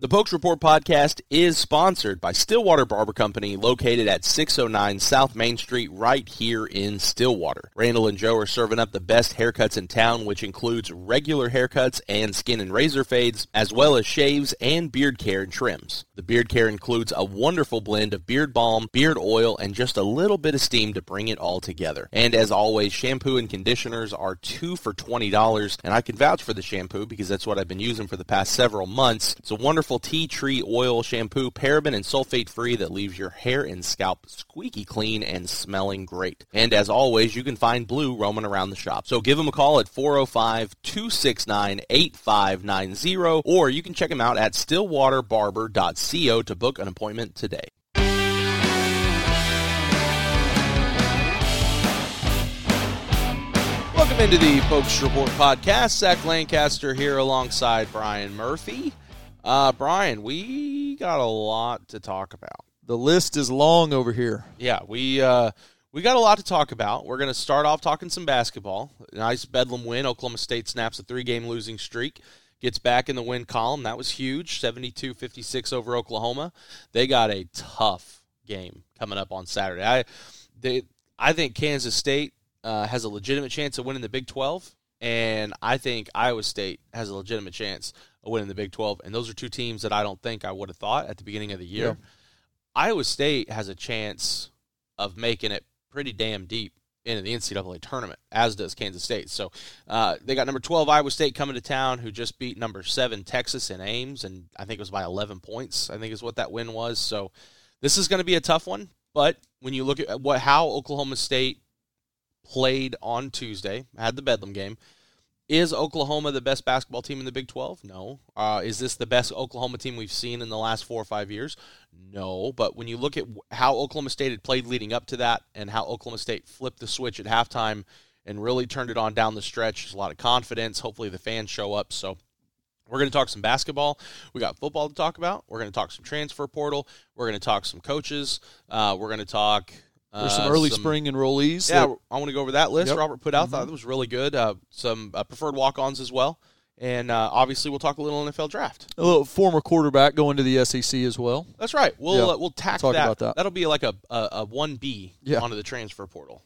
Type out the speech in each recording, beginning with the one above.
The Pokes Report podcast is sponsored by Stillwater Barber Company, located at 609 South Main Street, right here in Stillwater. Randall and Joe are serving up the best haircuts in town, which includes regular haircuts and skin and razor fades, as well as shaves and beard care and trims. The beard care includes a wonderful blend of beard balm, beard oil, and just a little bit of steam to bring it all together. And as always, shampoo and conditioners are two for $20, and I can vouch for the shampoo because that's what I've been using for the past several months. It's a wonderful tea tree oil shampoo, paraben and sulfate free that leaves your hair and scalp squeaky clean and smelling great. And as always, you can find Blue roaming around the shop. So give them a call at 405-269-8590 or you can check them out at stillwaterbarber.co to book an appointment today. Welcome into the Pokes Report podcast. Zach Lancaster here alongside Brian Murphy. Uh, Brian, we got a lot to talk about. The list is long over here. Yeah, we uh, we got a lot to talk about. We're going to start off talking some basketball. Nice Bedlam win. Oklahoma State snaps a three-game losing streak. Gets back in the win column. That was huge. 72-56 over Oklahoma. They got a tough game coming up on Saturday. I they I think Kansas State uh, has a legitimate chance of winning the Big 12 and I think Iowa State has a legitimate chance of winning the Big 12. And those are two teams that I don't think I would have thought at the beginning of the year. Yeah. Iowa State has a chance of making it pretty damn deep into the NCAA tournament, as does Kansas State. So uh, they got number 12 Iowa State coming to town, who just beat number seven Texas in Ames, and I think it was by 11 points. I think is what that win was. So this is going to be a tough one. But when you look at what how Oklahoma State played on Tuesday, had the Bedlam game. Is Oklahoma the best basketball team in the Big 12? No. Uh, is this the best Oklahoma team we've seen in the last four or five years? No. But when you look at how Oklahoma State had played leading up to that and how Oklahoma State flipped the switch at halftime and really turned it on down the stretch, there's a lot of confidence. Hopefully the fans show up. So we're going to talk some basketball. We got football to talk about. We're going to talk some transfer portal. We're going to talk some coaches. Uh, we're going to talk there's some uh, early some, spring enrollees. Yeah, that, I want to go over that list. Yep. Robert put out mm-hmm. thought it was really good. Uh, some uh, preferred walk-ons as well, and uh, obviously we'll talk a little NFL draft. A little former quarterback going to the SEC as well. That's right. We'll uh, we'll tack talk that. About that. That'll be like a a one B yeah. onto the transfer portal.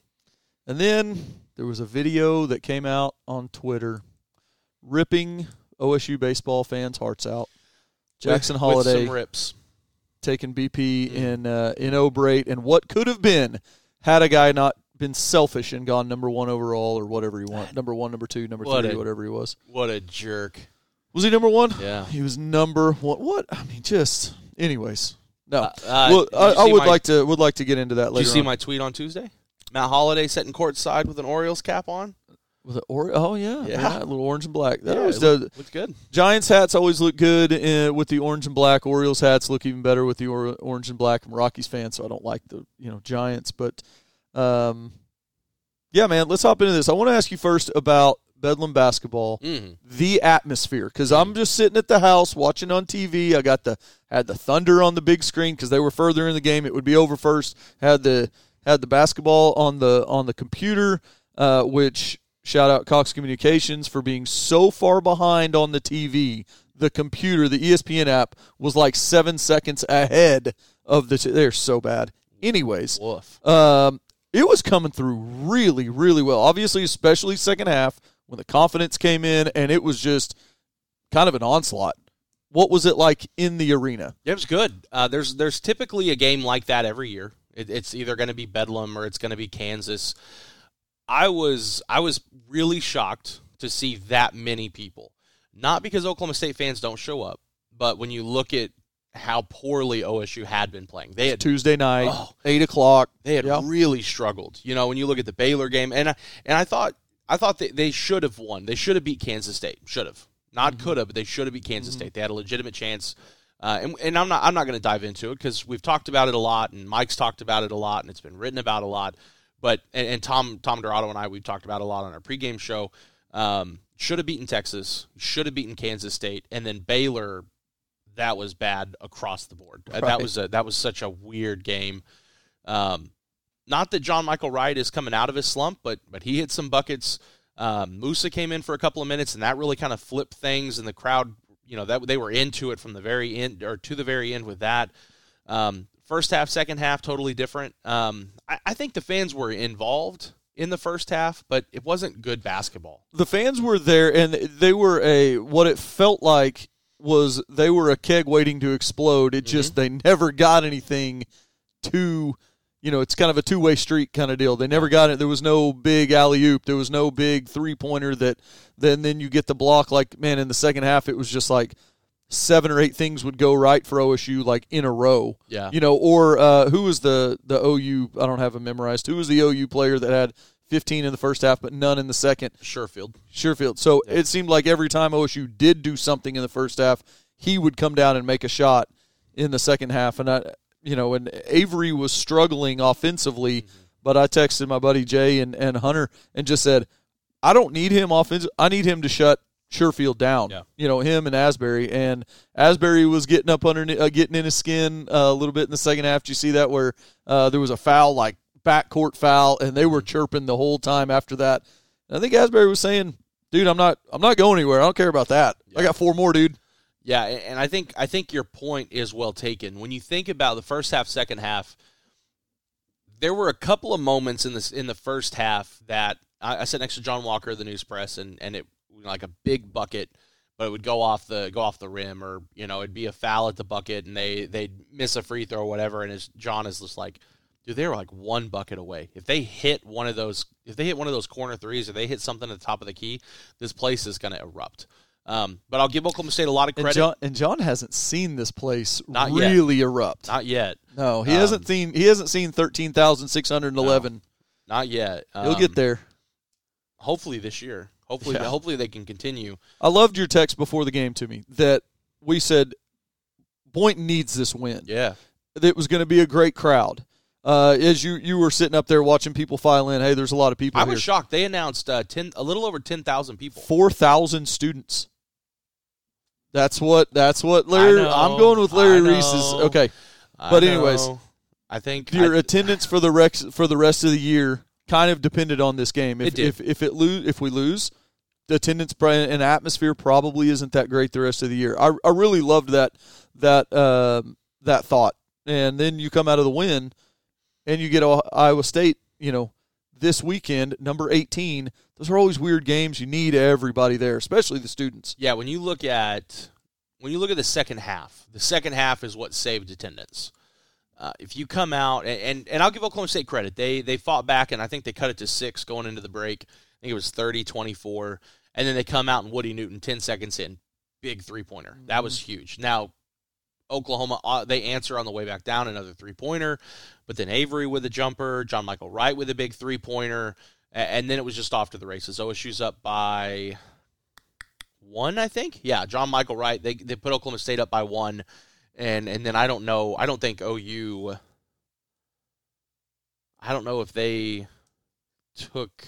And then there was a video that came out on Twitter, ripping OSU baseball fans' hearts out. Jackson with, Holliday with some rips taking BP mm. in uh, in O'Brate, and what could have been had a guy not been selfish and gone number one overall or whatever you want, number one, number two, number what three, a, whatever he was. What a jerk! Was he number one? Yeah, he was number one. What I mean, just anyways. No, uh, uh, well, I, I, would my, like to would like to get into that later. Did you see on. my tweet on Tuesday? Matt Holliday sitting courtside with an Orioles cap on. With or oh yeah, yeah, little orange and black. That yeah, was the looks good. Giants hats always look good in, with the orange and black. Orioles hats look even better with the or, orange and black. I'm a Rockies fan, so I don't like the you know Giants, but um, yeah, man, let's hop into this. I want to ask you first about Bedlam basketball, mm-hmm. the atmosphere, because I'm just sitting at the house watching on TV. I got the had the Thunder on the big screen because they were further in the game. It would be over first. Had the had the basketball on the on the computer, uh, which Shout out Cox Communications for being so far behind on the TV. The computer, the ESPN app, was like seven seconds ahead of the. T- they're so bad. Anyways, um, it was coming through really, really well. Obviously, especially second half when the confidence came in, and it was just kind of an onslaught. What was it like in the arena? It was good. Uh, there's there's typically a game like that every year. It, it's either going to be Bedlam or it's going to be Kansas. I was I was really shocked to see that many people. Not because Oklahoma State fans don't show up, but when you look at how poorly OSU had been playing, they had Tuesday night, oh, eight o'clock. They had yep. really struggled. You know, when you look at the Baylor game, and I, and I thought I thought they, they should have won. They should have beat Kansas State. Should have not mm-hmm. could have, but they should have beat Kansas mm-hmm. State. They had a legitimate chance. Uh, and, and I'm not I'm not going to dive into it because we've talked about it a lot, and Mike's talked about it a lot, and it's been written about a lot. But and, and Tom Tom Dorado and I we've talked about a lot on our pregame show. Um, should have beaten Texas, should have beaten Kansas State, and then Baylor. That was bad across the board. Right. That was a, that was such a weird game. Um, not that John Michael Wright is coming out of his slump, but but he hit some buckets. Um, Moussa came in for a couple of minutes, and that really kind of flipped things, and the crowd you know that they were into it from the very end or to the very end with that. Um, first half, second half, totally different. Um, I, I think the fans were involved in the first half, but it wasn't good basketball. The fans were there, and they were a what it felt like was they were a keg waiting to explode. It just they never got anything to, you know, it's kind of a two way street kind of deal. They never got it. There was no big alley oop. There was no big three pointer that then then you get the block. Like man, in the second half, it was just like seven or eight things would go right for OSU like in a row. Yeah. You know, or uh, who was the the OU? I don't have it memorized. Who was the OU player that had 15 in the first half but none in the second? Sherfield. Sherfield. So it seemed like every time OSU did do something in the first half, he would come down and make a shot in the second half. And I, you know, and Avery was struggling offensively, Mm-hmm. but I texted my buddy Jay and, and Hunter and just said, I don't need him offensive. I need him to shut Sherfield down. Yeah. You know, him and Asberry. And Asberry was getting up under, uh, getting in his skin uh, a little bit in the second half. Did you see that where uh, there was a foul, like backcourt foul, and they were chirping the whole time after that. And I think Asberry was saying, "Dude, I'm not, I'm not going anywhere. I don't care about that. I got four more, dude." Yeah, and I think I think your point is well taken. When you think about the first half, second half, there were a couple of moments in this in the first half that I, I sat next to John Walker of the News Press, and and it like a big bucket, but it would go off the go off the rim, or you know it'd be a foul at the bucket, and they they'd miss a free throw or whatever, and as John is just like. Dude, they were like one bucket away. If they hit one of those, if they hit one of those corner threes, or they hit something at the top of the key, this place is going to erupt. Um, but I'll give Oklahoma State a lot of And credit. John, and John hasn't seen this place Not yet. really erupt. Not yet. no, he Um, hasn't seen. He hasn't seen thirteen thousand six hundred eleven. Not yet. He'll Um, get there. Hopefully this year. Hopefully, Yeah. hopefully they can continue. I loved your text before the game to me that we said Boynton needs this win. Yeah. It was going to be a great crowd. Uh, as you you were sitting up there watching people file in, hey, there's a lot of people I here. was shocked. They announced uh, ten, a little over ten thousand people. Four thousand students. That's what. That's what Larry. I'm going with Larry Reese's. Okay, I But anyways, know. I think your I- attendance for the rex for the rest of the year kind of depended on this game. If It if if it lose if we lose, the attendance and atmosphere probably isn't that great the rest of the year. I I really loved that that um that thought. And then you come out of the win, and you get Iowa State. You know, this weekend, number eighteen. Those are always weird games. You need everybody there, especially the students. yeah. When you look at when you look at the second half, the second half is what saved attendance. Uh, if you come out and, and and I'll give Oklahoma State credit, they they fought back and I think they cut it to six going into the break. I think it was 30-24. and then they come out and Woody Newton ten seconds in, big three pointer. That was huge. Now Oklahoma, uh, they answer on the way back down, another three pointer, but then Avery with a jumper, John Michael Wright with a big three pointer, and then it was just off to the races. OSU's up by one, I think. Yeah, John Michael Wright. They they put Oklahoma State up by one, and and then I don't know. I don't think OU. I don't know if they took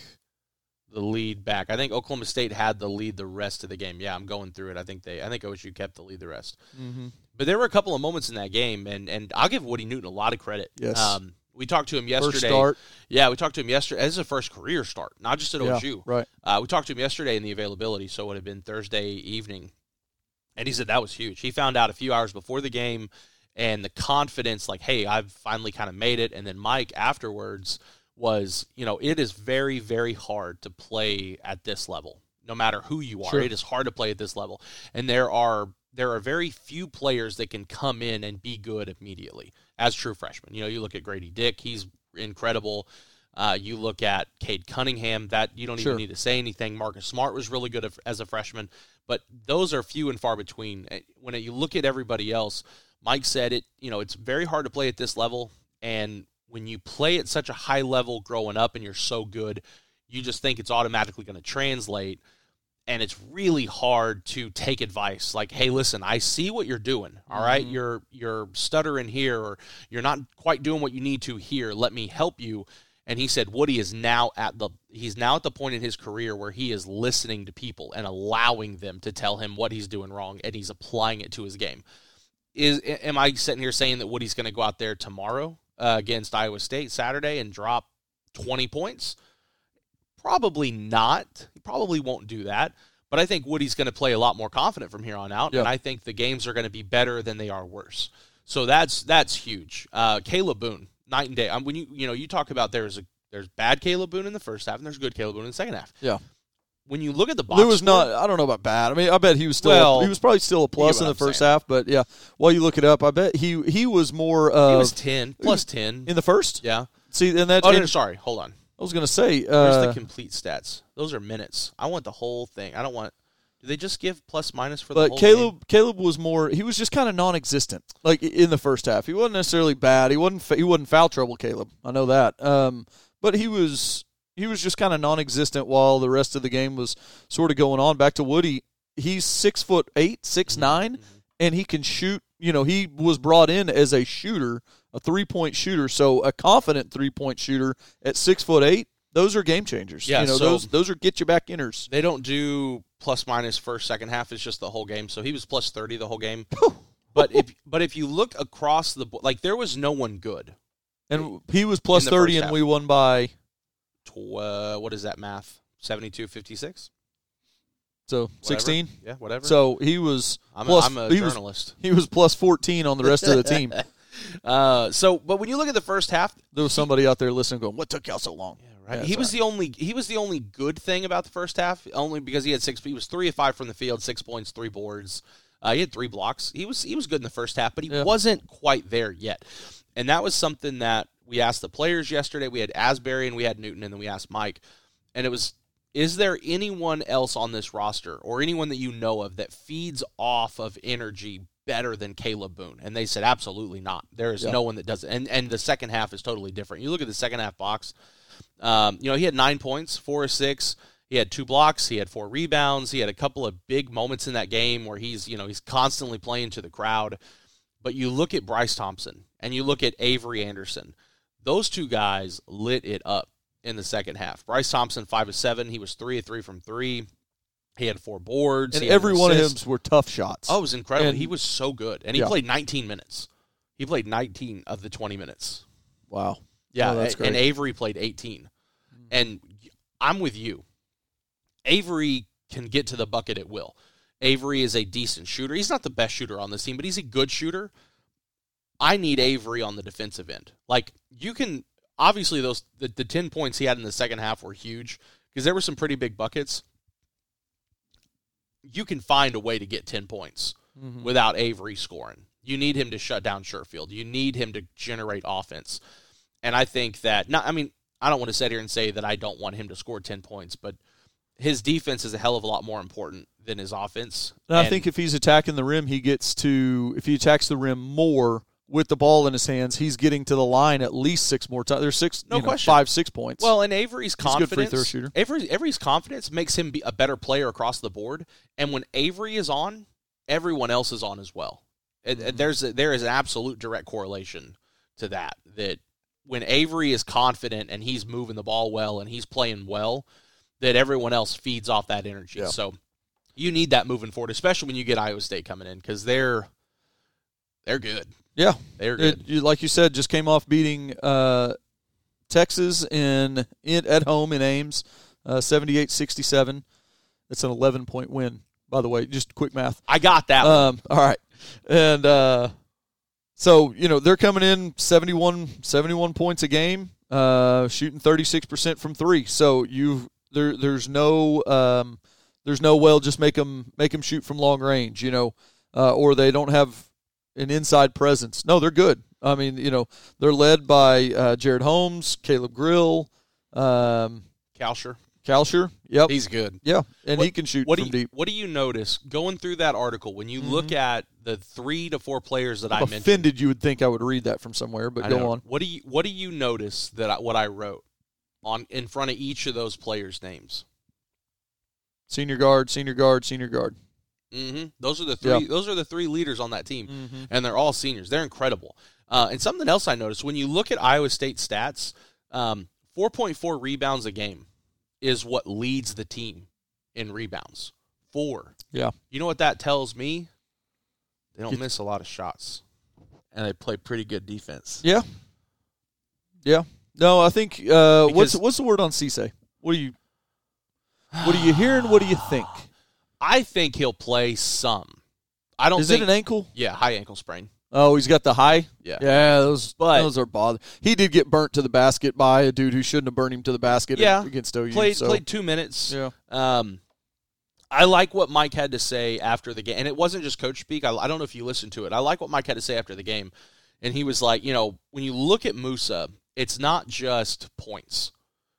the lead back. I think Oklahoma State had the lead the rest of the game. Yeah, I'm going through it. I think they. I think OSU kept the lead the rest. Mm-hmm. But there were a couple of moments in that game, and and I'll give Woody Newton a lot of credit. Yes. Um, we talked to him yesterday. Yeah, we talked to him yesterday. This is a first career start, not just at yeah, right? Uh, we talked to him yesterday in the availability, so it would have been Thursday evening, and he said that was huge. He found out a few hours before the game, and the confidence, like, "Hey, I've finally kind of made it." And then Mike afterwards was, you know, it is very, very hard to play at this level, no matter who you are. Sure. It is hard to play at this level, and there are there are very few players that can come in and be good immediately as true freshmen. You know, you look at Grady Dick; he's incredible. Uh, you look at Cade Cunningham, that you don't Sure. even need to say anything. Marcus Smart was really good as a freshman, but those are few and far between. Uh, When you look at everybody else, Mike said it, you know, it's very hard to play at this level. And when you play at such a high level growing up and you're so good, you just think it's automatically going to translate. And it's really hard to take advice like, "Hey, listen, I see what you're doing. All right, Mhm. you're you're stuttering here, or you're not quite doing what you need to here. Let me help you." And he said Woody is now at the he's now at the point in his career where he is listening to people and allowing them to tell him what he's doing wrong, and he's applying it to his game. Is am I sitting here saying that Woody's going to go out there tomorrow uh, against Iowa State Saturday and drop twenty points? Probably not. He probably won't do that. But But I think Woody's going to play a lot more confident from here on out, Yeah. and I think the games are going to be better than they are worse. So that's that's huge. Uh, Kalib Boone, night and day. Um, when you you know you talk about there's a there's bad Kalib Boone in the first half and there's good Kalib Boone in the second half. Yeah. When you look at the box There was score- not. I don't know about bad. I mean, I bet he was still. Well, he was probably still a plus in the I'm first saying. half. But yeah, while you look it up, I bet he he was more. Uh, He was ten plus ten. in the first. yeah. See, and that. Oh no, sorry. Hold on. I was gonna say. Where's Uh, the complete stats? Those are minutes. I want the whole thing. I don't want. Do they just give plus minus for the whole Kalib game? Kalib was more. He was just kind of non-existent, like in the first half. He wasn't necessarily bad. He wasn't. He wasn't foul trouble. Kalib, I know that. Um, but he was. He was just kind of non-existent while the rest of the game was sort of going on. Back to Woody. He's six foot eight, six Mm-hmm. nine, and he can shoot. You know, he was brought in as a shooter, a three-point shooter. So a confident three-point shooter at six foot eight. Those are game changers. Yeah, you know, so- those those are get you back inners. They don't do plus minus first second half. It's just the whole game. So he was plus thirty the whole game. but if but if you look across the board, like there was no one good. And he was 30 and half. we won by Tw- uh, what is that math? 72 56? so 16. Yeah, whatever. So he was I'm, plus a, I'm a he was journalist. he was plus 14 on the rest of the team. Uh, so but when you look at the first half, There was somebody out there listening going, "What took y'all so long?" Right. Yeah, he was the only he was the only good thing about the first half, only because he had six. He was three of five from the field, six points, three boards. Uh, he had three blocks. He was he was good in the first half, but he Yeah. wasn't quite there yet. And that was something that we asked the players yesterday. We had Asberry and we had Newton, and then we asked Mike, and it was. Is there anyone else on this roster or anyone that you know of that feeds off of energy better than Kalib Boone? And they said absolutely not. There is Yeah. no one that does it. And and the second half is totally different. You look at the second half box. Um, you know, he had nine points, four or six. He had two blocks. He had four rebounds. He had a couple of big moments in that game where he's, you know, he's constantly playing to the crowd. But you look at Bryce Thompson and you look at Avery Anderson. Those two guys lit it up in the second half. Bryce Thompson, five of seven. He was three of three from three. He had four boards. And every one of him were tough shots. Oh, it was incredible. And- he was so good. And he Yeah. played 19 minutes. He played 19 of the 20 minutes. wow. Yeah, Oh, that's great. and Avery played 18. And I'm with you. Avery can get to the bucket at will. Avery is a decent shooter. He's not the best shooter on this team, but he's a good shooter. I need Avery on the defensive end. Like you can obviously those the, the 10 points he had in the second half were huge because there were some pretty big buckets. You can find a way to get 10 points Mhm. without Avery scoring. You need him to shut down Sherfield. You need him to generate offense. And I think that not I mean, I don't want to sit here and say that I don't want him to score 10 points, but his defense is a hell of a lot more important than his offense. And I think if he's attacking the rim, he gets to if he attacks the rim more with the ball in his hands, he's getting to the line at least six more times. There's six, No you know, question. five, six points. Well, and Avery's He's a good free confidence, throw shooter. Avery, Avery's confidence makes him be a better player across the board. And when Avery is on, everyone else is on as well. Mm-hmm. there's a, there is an absolute direct correlation to that. That when Avery is confident and he's moving the ball well and he's playing well, that everyone else feeds off that energy. Yeah. So you need that moving forward, especially when you get Iowa State coming in because they're they're good. Yeah, They're good. It, you, like you said, just came off beating uh, Texas in, in at home in Ames, uh, 78-67. That's an 11 point win, by the way. Just quick math. I got that. one. Um, all right. And uh, so, you know, they're coming in 71, 71 points a game, uh, shooting 36% from three. So you there there's no um, there's no well just make them make them shoot from long range, you know, uh, or they don't have an inside presence. No, they're good. I mean, you know, they're led by uh, Jaren Holmes, Caleb Grill, um, Kalscheur, Kalscheur. Yep. he's good. yeah, and What- he can shoot What do from you deep. What do you notice going through that article when you look at the three to four players that I I'm mentioned? offended you would think I would read that from somewhere, but I go know. on. What do you What do you notice that I, what I wrote on in front of each of those players' names? Senior guard, senior guard, senior guard. Hmm Those are the three. Yeah. Those are the three leaders on that team, Mm-hmm. and they're all seniors. They're incredible. Uh, and something else I noticed when you look at Iowa State stats, um, four point four rebounds a game is what leads the team in rebounds. Four. Yeah. You know what that tells me? They don't miss a lot of shots, and they play pretty good defense. Yeah. Yeah. No, I think uh, what's what's the word on Cisse? What are you what are you hearing? What do you think? I think he'll play some. I don't Is think it an ankle? yeah, high ankle sprain. Oh, he's got the high. Yeah. yeah. Those, But- those are bother. He did get burnt to the basket by a dude who shouldn't have burned him to the basket. Yeah. against OU. Played so, played 2 minutes. Yeah, Um, I like what Mike had to say after the game, and it wasn't just coach speak. I, I don't know if you listened to it. I like what Mike had to say after the game, and he was like, you know, when you look at Moussa, it's not just points.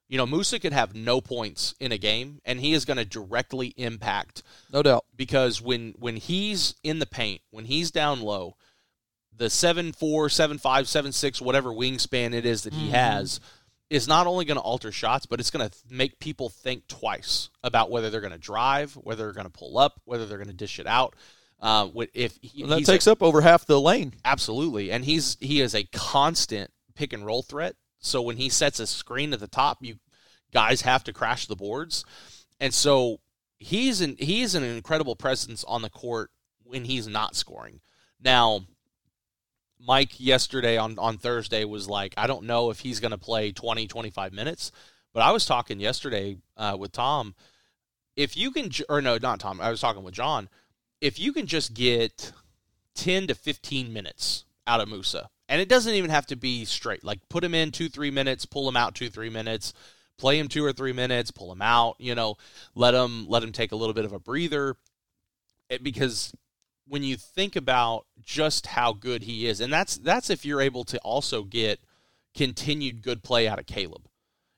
You know, Moussa could have no points in a game, and he is going to directly impact no doubt. because when when he's in the paint, when he's down low, the seven four, seven five, seven six, whatever wingspan it is that he has, is not only going to alter shots, but it's going to make people think twice about whether they're going to drive, whether they're going to pull up, whether they're going to dish it out. Uh, if he, And that he's a- takes up over half the lane. Absolutely, and he's he is a constant pick and roll threat. So when he sets a screen at the top, you guys have to crash the boards, and so he's an he is an incredible presence on the court when he's not scoring. Now, Mike yesterday on on Thursday was like, I don't know if he's going to play 20, 25 minutes, but I was talking yesterday uh, with Tom. If you can, or no, not Tom. I was talking with John. If you can just get 10 to 15 minutes out of Moussa. And it doesn't even have to be straight. Like put him in 2 3 minutes, pull him out 2 3 minutes, play him 2 or 3 minutes, pull him out, you know, let him let him take a little bit of a breather. It, because when you think about just how good he is, and that's that's if you're able to also get continued good play out of Kalib.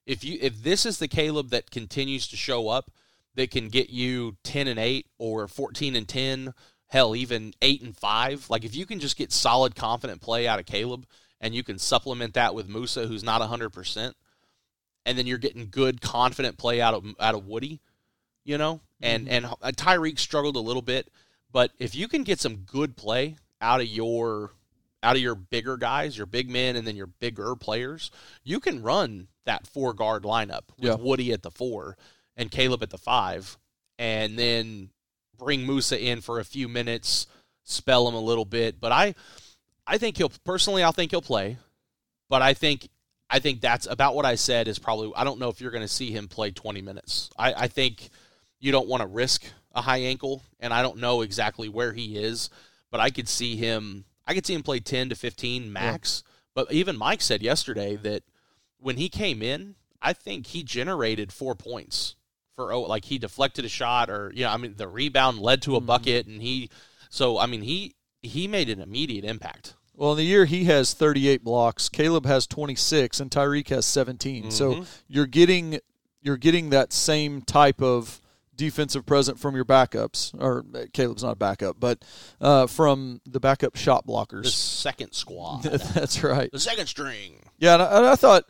If you if this is the Kalib that continues to show up, that can get you 10 and 8 or 14 and 10 hell, even eight and five. Like if you can just get solid, confident play out of Kalib, and you can supplement that with Moussa, who's not hundred percent, and then you're getting good, confident play out of out of Woody, you know, and and uh, Tyreek struggled a little bit, but if you can get some good play out of your out of your bigger guys, your big men, and then your bigger players, you can run that four guard lineup with Yeah. Woody at the four and Kalib at the five, and then bring Moussa in for a few minutes, spell him a little bit. But I, I think he'll personally, I think he'll play. But I think, I think that's about what I said. Is probably I don't know if you're going to see him play 20 minutes. I, I think you don't want to risk a high ankle, and I don't know exactly where he is, but I could see him. I could see him play 10 to 15 max. But even Mike said yesterday that when he came in, I think he generated four points for oh, like he deflected a shot or you know, I mean the rebound led to a bucket and he so I mean he he made an immediate impact. Well, in the year he has 38 blocks, Kalib has 26, and Tyreek has 17. So you're getting you're getting that same type of defensive present from your backups, or uh, Kalib's not a backup, but uh, from the backup shot blockers. The second squad. That's right. the second string. Yeah, and I, and I thought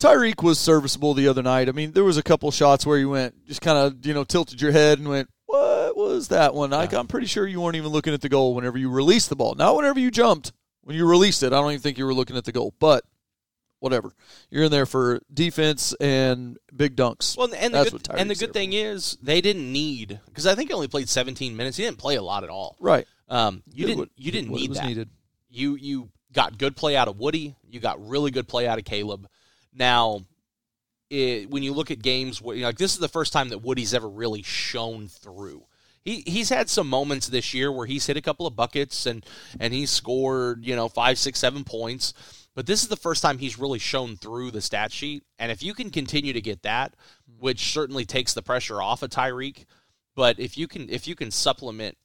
Tyreek was serviceable the other night. I mean, there was a couple shots where you went just kind of you know tilted your head and went, "What was that one?" I, I'm pretty sure you weren't even looking at the goal whenever you released the ball. Not whenever you jumped. When you released it, I don't even think you were looking at the goal. But whatever, you're in there for defense and big dunks. Well, and the That's good, and the good thing is they didn't need because I think he only played 17 minutes. He didn't play a lot at all. right. Um, you Did didn't what- you didn't need that. needed. You you got good play out of Woody. You got really good play out of Kalib. Now, it, when you look at games, you know, like this is the first time that Woody's ever really shown through. He he's had some moments this year where he's hit a couple of buckets and and he's scored you know five six seven points. But this is the first time he's really shown through the stat sheet. And if you can continue to get that, which certainly takes the pressure off of Tyreek, but if you can if you can supplement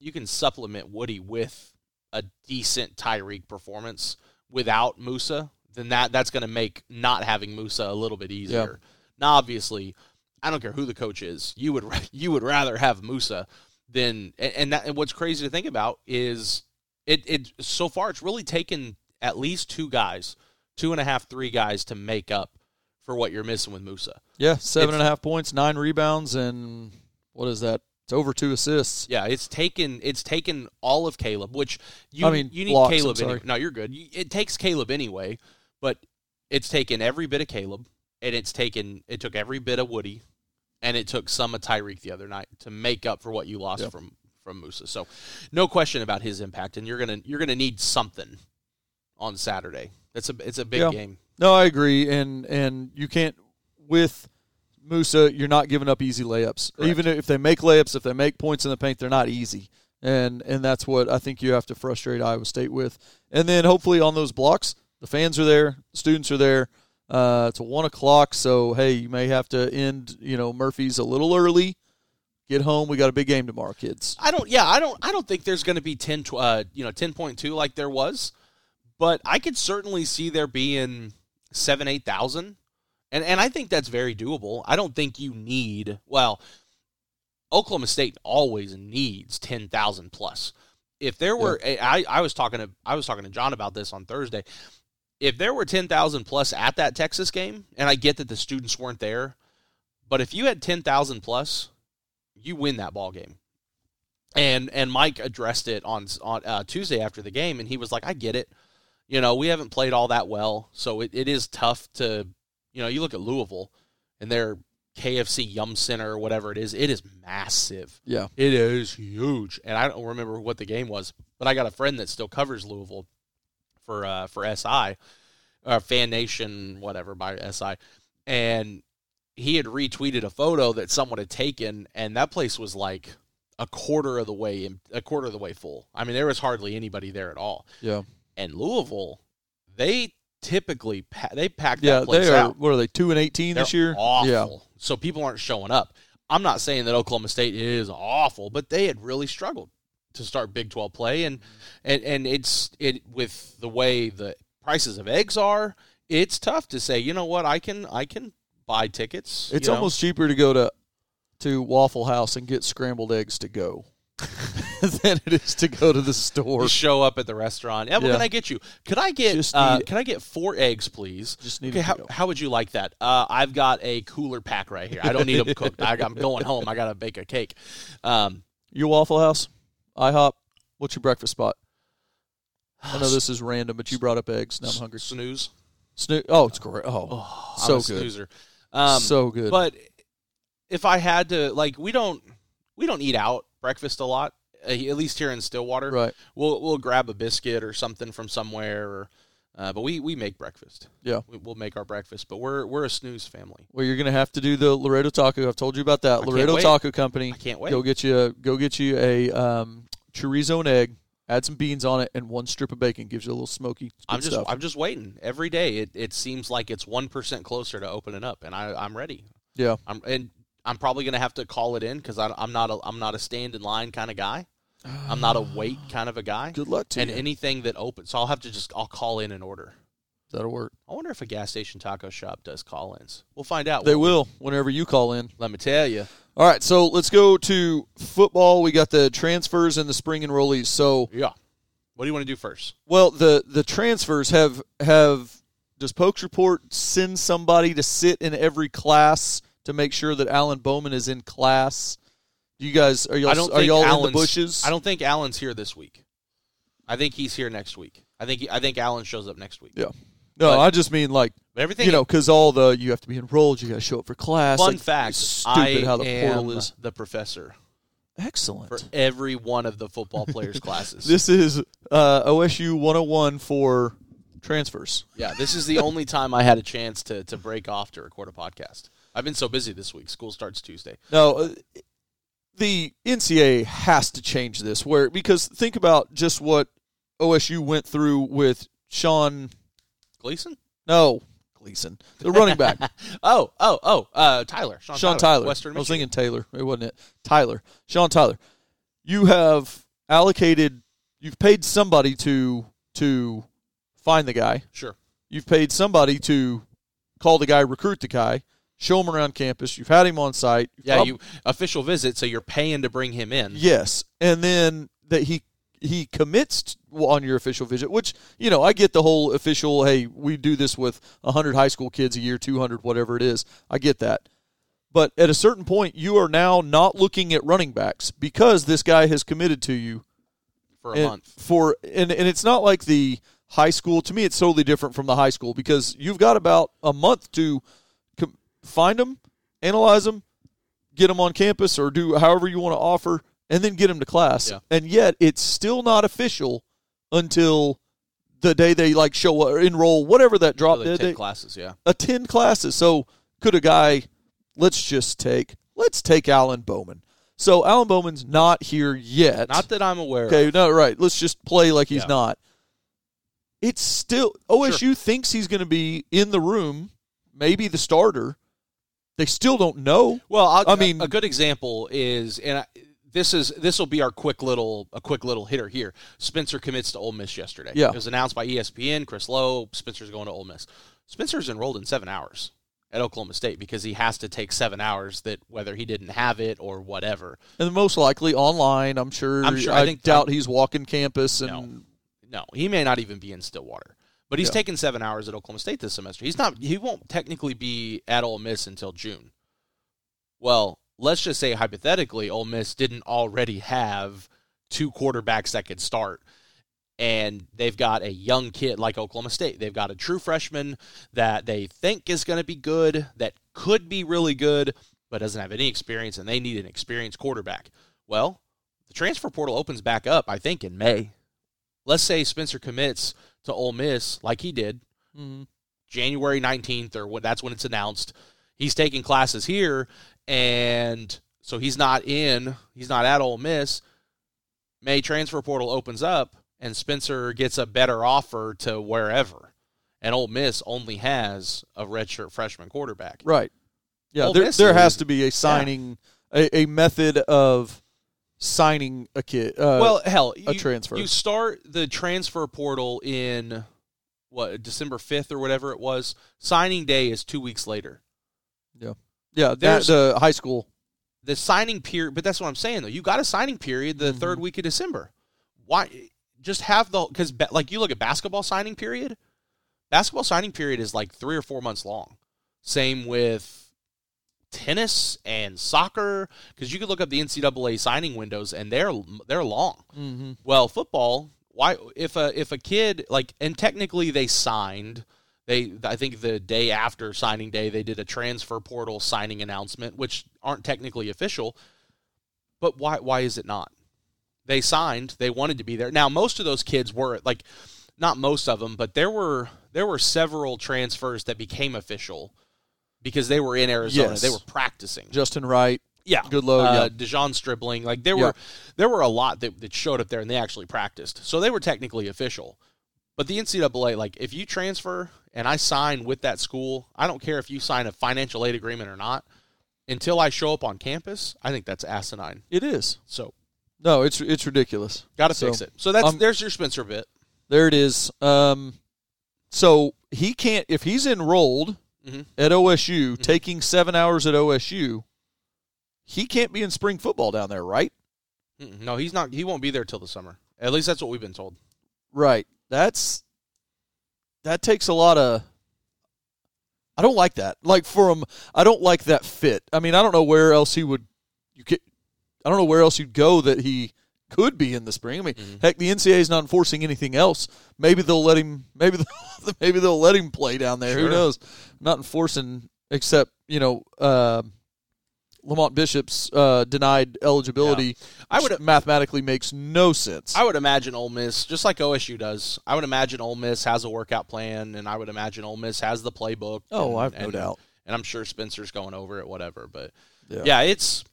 you can supplement Woody with a decent Tyreek performance without Moussa, then that that's going to make not having Moussa a little bit easier. Now, obviously, I don't care who the coach is. You would you would rather have Moussa than and and, that, and what's crazy to think about is it it so far it's really taken at least two guys, two and a half, three guys to make up for what you're missing with Moussa. Yeah, seven It's- and a half points, nine rebounds, and what is that? It's over two assists. Yeah, it's taken it's taken all of Kalib, which you I mean, you need blocks, Kalib. Anyway. No, you're good. It takes Kalib anyway, but it's taken every bit of Kalib, and it's taken it took every bit of Woody, and it took some of Tyreek the other night to make up for what you lost Yep. from from Moussa. So, no question about his impact, and you're gonna you're gonna need something on Saturday. It's a it's a big Yeah. game. No, I agree, and and you can't with Moussa, you're not giving up easy layups. Correct. Even if they make layups, if they make points in the paint, they're not easy. And and that's what I think you have to frustrate Iowa State with. And then hopefully on those blocks, the fans are there, the students are there. Uh, it's a one o'clock, so hey, you may have to end you know Murphy's a little early. Get home. We got a big game tomorrow, kids. I don't. Yeah, I don't. I don't think there's going to be ten. tw- Uh, you know, ten point two like there was, but I could certainly see there being seven, eight thousand, and and I think that's very doable. I don't think you need. Well, Oklahoma State always needs ten thousand plus. If there were, I I was talking to I was talking to John about this on Thursday. If there were ten thousand plus at that Texas game, and I get that the students weren't there, but if you had ten thousand plus, you win that ball game and and Mike addressed it on on uh, Tuesday after the game, and he was like, "I get it. You know, we haven't played all that well, so it, it is tough to, you know, you look at Louisville and their KFC Yum Center or whatever it is. It is massive. Yeah. It is huge, and I don't remember what the game was, but I got a friend that still covers Louisville for uh, for SI, uh, Fan Nation, whatever by SI, and he had retweeted a photo that someone had taken, and that place was like a quarter of the way in, a quarter of the way full. I mean, there was hardly anybody there at all. Yeah. And Louisville, they typically pa- they pack Yeah, that place they are. out. What are they? Two and eighteen They're this year. awful. Yeah, So people aren't showing up. I'm not saying that Oklahoma State is awful, but they had really struggled to start Big 12 play, and and and it's it with the way the prices of eggs are. It's tough to say. You know what? I can I can buy tickets. it's you know. almost cheaper to go to to Waffle House and get scrambled eggs to go than it is to go to the store. Show up at the restaurant. Yeah, what Yeah. can I get you? Could I get uh, can I get four eggs, please? Just need Okay, how, how would you like that? Uh, I've got a cooler pack right here. I don't need them cooked. I, I'm going home. I got to bake a cake. Um, You Waffle House, IHOP. What's your breakfast spot? I know this is random, but you brought up eggs. Now I'm hungry. Snooze. Snoo- oh, it's great. Oh, Oh, so good. snoozer. Um, so good. But if I had to, like, we don't we don't eat out breakfast a lot. uh, At least here in Stillwater, right. we'll we'll grab a biscuit or something from somewhere, or, uh, but we, we make breakfast. Yeah. we, we'll make our breakfast. But we're we're a snooze family. Well, you're gonna have to do the Laredo Taco. I've told you about that. can't Laredo. Taco Company. I can't wait. Go get you. A, go get you a um, chorizo and egg. Add some beans on it and one strip of bacon. Gives you a little smoky. I'm just stuff. I'm just waiting every day. It it seems like it's one percent closer to opening up, and I I'm ready. yeah. I'm and I'm probably gonna have to call it in because I'm not a I'm not a stand in line kind of guy. I'm not a wait kind of a guy. Good luck to you. and you. anything that opens, so I'll have to just I'll call in and order. That'll work. I wonder if a gas station taco shop does call-ins. We'll find out. They we? will whenever you call in. Let me tell you. All right, so let's go to football. We got the transfers and the spring enrollees. So, Yeah. What do you want to do first? well, the the transfers have have does Pokes Report send somebody to sit in every class to make sure that Alan Bowman is in class? You guys are y'all I don't are y'all in the Alan's- bushes? I don't think Alan's here this week. I think he's here next week. I think I think Alan shows up next week. Yeah. No, But- I just mean like everything you know because all the you have to be enrolled, you got to show up for class. Fun like, fact: stupid I how the am portal is. the professor Excellent. for every one of the football players' classes. This is uh, OSU 101 for transfers. yeah, this is the only time I had a chance to to break off to record a podcast. I've been so busy this week. School starts Tuesday. No, uh, the NCAA has to change this. Where because think about just what OSU went through with Sean. Gleason? No, Gleason, the running back, oh, oh, oh, uh, Tyler. Sean, Sean Tyler. Western Michigan. I was thinking Taylor. It wasn't it. Tyler. Sean Tyler. You have allocated. You've paid somebody to to find the guy. Sure. You've paid somebody to call the guy, recruit the guy, show him around campus. You've had him on site. You've Yeah, prob- you official visit, so you're paying to bring him in. Yes, and then that he he commits on your official visit, which you know I get the whole official. Hey, we do this with hundred high school kids a year, two hundred, whatever it is. I get that, but at a certain point, you are now not looking at running backs because this guy has committed to you for a and month. For and and it's not like the high school. To me, it's totally different from the high school because you've got about a month to find them, analyze them, get them on campus, or do however you want to offer, and then get them to class. Yeah. And yet, it's still not official until the day they like show or enroll, whatever that drop Really dead take day classes, yeah. attend classes. So could a guy let's just take let's take Alan Bowman. So Alan Bowman's not here yet. Not that I'm aware okay, of. no, right. Let's just play like he's Yeah. not. It's still OSU thinks he's going to be in the room, maybe the starter. They still don't know. Well, I'll, I mean- a good example is, and I, this is this will be our quick little a quick little hitter here. Spencer commits to Ole Miss yesterday. Yeah. it was announced by ESPN. Chris Low, Spencer's going to Ole Miss. Spencer's enrolled in seven hours at Oklahoma State because he has to take seven hours. That whether he didn't have it or whatever. And most likely online. I'm sure. I'm sure- I, I think- doubt he's walking campus and No. No, he may not even be in Stillwater. But he's Yeah. taken seven hours at Oklahoma State this semester. He's not. He won't technically be at Ole Miss until June. Well, let's just say hypothetically, Ole Miss didn't already have two quarterbacks that could start, and they've got a young kid like Oklahoma State. They've got a true freshman that they think is going to be good, that could be really good, but doesn't have any experience, and they need an experienced quarterback. Well, the transfer portal opens back up, I think, in May. Let's say Spencer commits to Ole Miss like he did Mhm. January 19th or what that's when it's announced. He's taking classes here and so he's not in, he's not at Ole Miss. May transfer portal opens up and Spencer gets a better offer to wherever. And Ole Miss only has a redshirt freshman quarterback. right. Yeah, Ole there, Miss there has to be a signing, a, a method of signing a kid. Uh, well, hell, a you, transfer. You start the transfer portal in what December 5th or whatever it was. Signing day is 2 weeks later. yeah, yeah. there's- the high school. the signing period but that's what i'm saying though you got a signing period the Mhm. third week of december why just have the because like you look at basketball signing period basketball signing period is like three or four months long same with tennis and soccer because you could look up the ncaa signing windows and they're they're long Mm-hmm. well, football. Why if a if a kid like and technically they signed. They I think the day after signing day they did a transfer portal signing announcement, which aren't technically official. But why why is it not? They signed. They wanted to be there. Now most of those kids were like not most of them, but there were there were several transfers that became official because they were in Arizona. Yes. They were practicing. Justin Wright. Yeah, Good load, Uh, yeah. De'Zhaun Stribling, like there Yeah. were there were a lot that, that showed up there and they actually practiced, so they were technically official. But the NCAA, like if you transfer and I sign with that school, I don't care if you sign a financial aid agreement or not. Until I show up on campus, I think that's asinine. It is. So No, it's it's ridiculous. got to So, fix it. So that's um, there's your Spencer bit. There it is. Um, so he can't if he's enrolled Mhm. at OSU, Mm-hmm. taking seven hours at OSU. He can't be in spring football down there, right? Mm-mm. No, he's not. He won't be there till the summer. At least that's what we've been told. Right. That's that takes a lot of. I don't like that. Like for him, I don't like that fit. I mean, I don't know where else he would. You get. I don't know where else you'd go that he could be in the spring. I mean, Mhm. heck, the NCAA is not enforcing anything else. Maybe they'll let him. Maybe they'll, maybe they'll let him play down there. Who knows? Not enforcing, except you know, uh, Lamont Bishop's uh, denied eligibility. I would- mathematically makes no sense. I would imagine Ole Miss, just like OSU does, I would imagine Ole Miss has a workout plan, and I would imagine Ole Miss has the playbook. oh, and- I've no and- doubt. And I'm sure Spencer's going over it, whatever. But Yeah. yeah, it's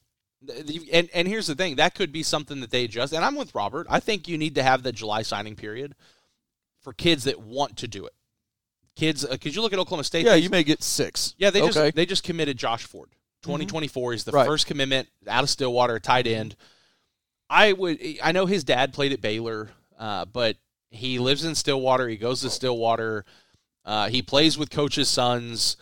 and and here's the thing that could be something that they adjust. And I'm with Robert. I think you need to have the July signing period for kids that want to do it. Kids, because you look at Oklahoma State. Yeah, you may get six. yeah, they okay. just they just committed Josh Ford. 2024 is the Right. first commitment out of Stillwater, tight end. I would I know his dad played at Baylor, uh, but he lives in Stillwater. He goes to Stillwater. Uh, he plays with coaches' sons.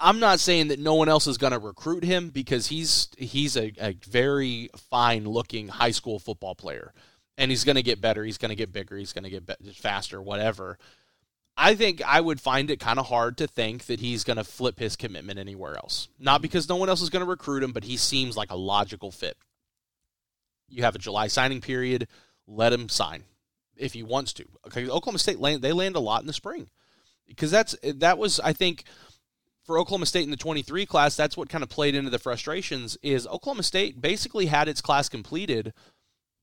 I'm not saying that no one else is going to recruit him because he's he's a, a very fine looking high school football player, and he's going to get better. He's going to get bigger. He's going to get be- faster. Whatever. I think I would find it kind of hard to think that he's going to flip his commitment anywhere else. Not because no one else is going to recruit him, but he seems like a logical fit. You have a July signing period, let him sign if he wants to. Okay, Oklahoma State land they land a lot in the spring because that's that was I think for Oklahoma State in the 23 class, that's what kind of played into the frustrations is Oklahoma State basically had its class completed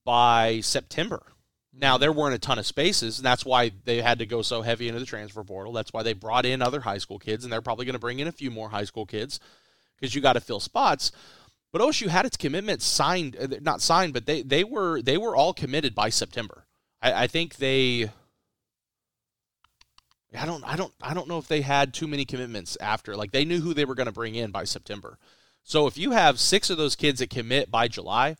by September. Now there weren't a ton of spaces, and that's why they had to go so heavy into the transfer portal. That's why they brought in other high school kids, and they're probably going to bring in a few more high school kids because you got to fill spots. But OSU had its commitments signed, uh, not signed, but they they were they were all committed by September. I, I think they. I don't I don't I don't know if they had too many commitments after. Like they knew who they were going to bring in by September. So if you have six of those kids that commit by July,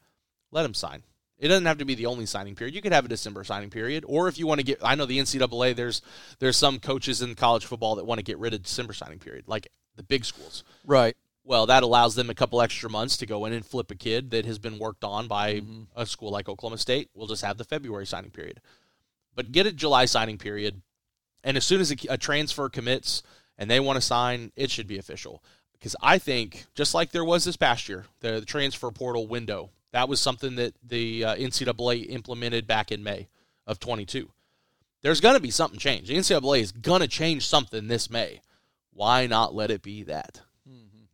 let them sign. It doesn't have to be the only signing period. You could have a December signing period, or if you want to get, I know the NCAA. There's there's some coaches in college football that want to get rid of December signing period, like the big schools. Right. Well, that allows them a couple extra months to go in and flip a kid that has been worked on by mm-hmm. a school like Oklahoma State. We'll just have the February signing period, but get a July signing period, and as soon as a, a transfer commits and they want to sign, it should be official. Because I think, just like there was this past year, the, the transfer portal window that was something that the uh, NCAA implemented back in May of 22. There's going to be something changed. The NCAA is going to change something this May. Why not let it be that? Mm-hmm.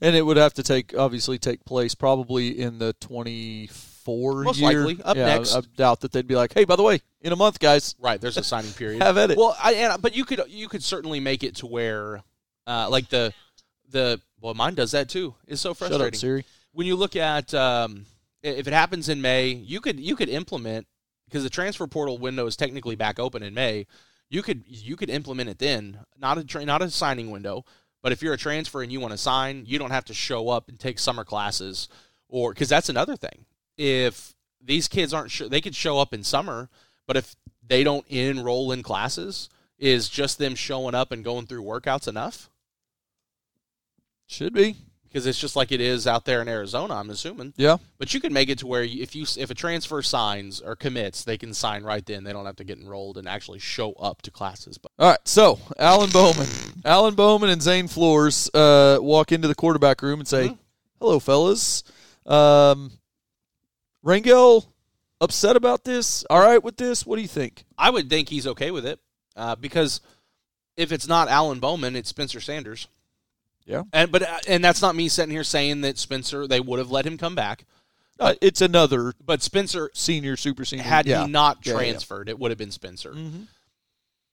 And it would have to take obviously take place probably in the 24 Most year. likely up yeah, next. I doubt that they'd be like, "Hey, by the way, in a month, guys." Right, there's a signing period. have at it. Well, I, and, but you could you could certainly make it to where, uh, like the the well, mine does that too. It's so frustrating. Shut up, Siri when you look at um, if it happens in May, you could you could implement because the transfer portal window is technically back open in May. You could you could implement it then, not a tra- not a signing window, but if you're a transfer and you want to sign, you don't have to show up and take summer classes, or because that's another thing. If these kids aren't sure, they could show up in summer, but if they don't enroll in classes, is just them showing up and going through workouts enough? Should be because it's just like it is out there in Arizona. I'm assuming. Yeah. But you can make it to where if you if a transfer signs or commits, they can sign right then. They don't have to get enrolled and actually show up to classes. But all right, so Alan Bowman, Alan Bowman, and Zane Flores uh, walk into the quarterback room and say, mm-hmm. "Hello, fellas." Um, Rangel upset about this? All right with this? What do you think? I would think he's okay with it uh, because if it's not Alan Bowman, it's Spencer Sanders. Yeah. And but uh, and that's not me sitting here saying that Spencer they would have let him come back. Uh, it's another but Spencer senior super senior had yeah. he not transferred, yeah, yeah. it would have been Spencer. Mm-hmm.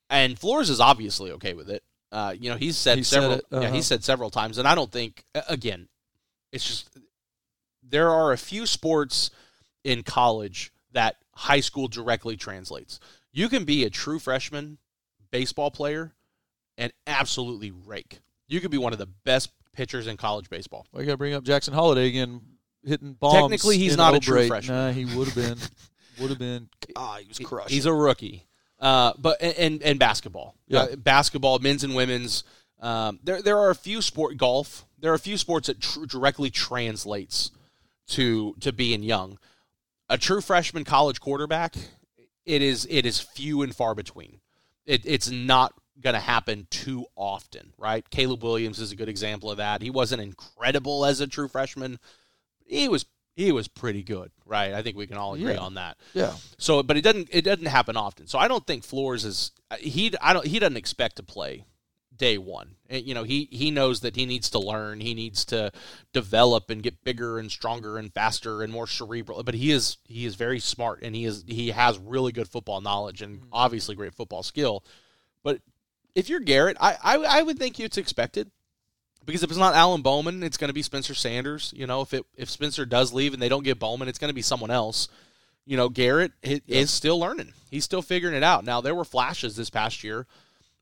And Flores is obviously okay with it. Uh, you know, he's said he several said uh-huh. yeah, he said several times and I don't think again, it's just there are a few sports in college that high school directly translates. You can be a true freshman baseball player and absolutely rake you could be one of the best pitchers in college baseball. Well, you got to bring up Jackson Holliday again, hitting bombs. Technically, he's not a true freshman. Nah, he would have been. would have been. Ah, he was crushed. He's a rookie. Uh, but and and basketball, yeah, uh, basketball, men's and women's. Um, there there are a few sport golf. There are a few sports that tr- directly translates to to being young. A true freshman college quarterback, it is it is few and far between. It, it's not going to happen too often, right? Caleb Williams is a good example of that. He wasn't incredible as a true freshman. He was he was pretty good, right? I think we can all agree yeah. on that. Yeah. So, but it doesn't it doesn't happen often. So I don't think Flores is he I don't he doesn't expect to play day one. You know, he he knows that he needs to learn, he needs to develop and get bigger and stronger and faster and more cerebral. But he is he is very smart and he is he has really good football knowledge and mm-hmm. obviously great football skill. But if you're Garrett, I, I, I would think it's expected because if it's not Alan Bowman, it's going to be Spencer Sanders. You know, if it if Spencer does leave and they don't get Bowman, it's going to be someone else. You know, Garrett is still learning. He's still figuring it out. Now there were flashes this past year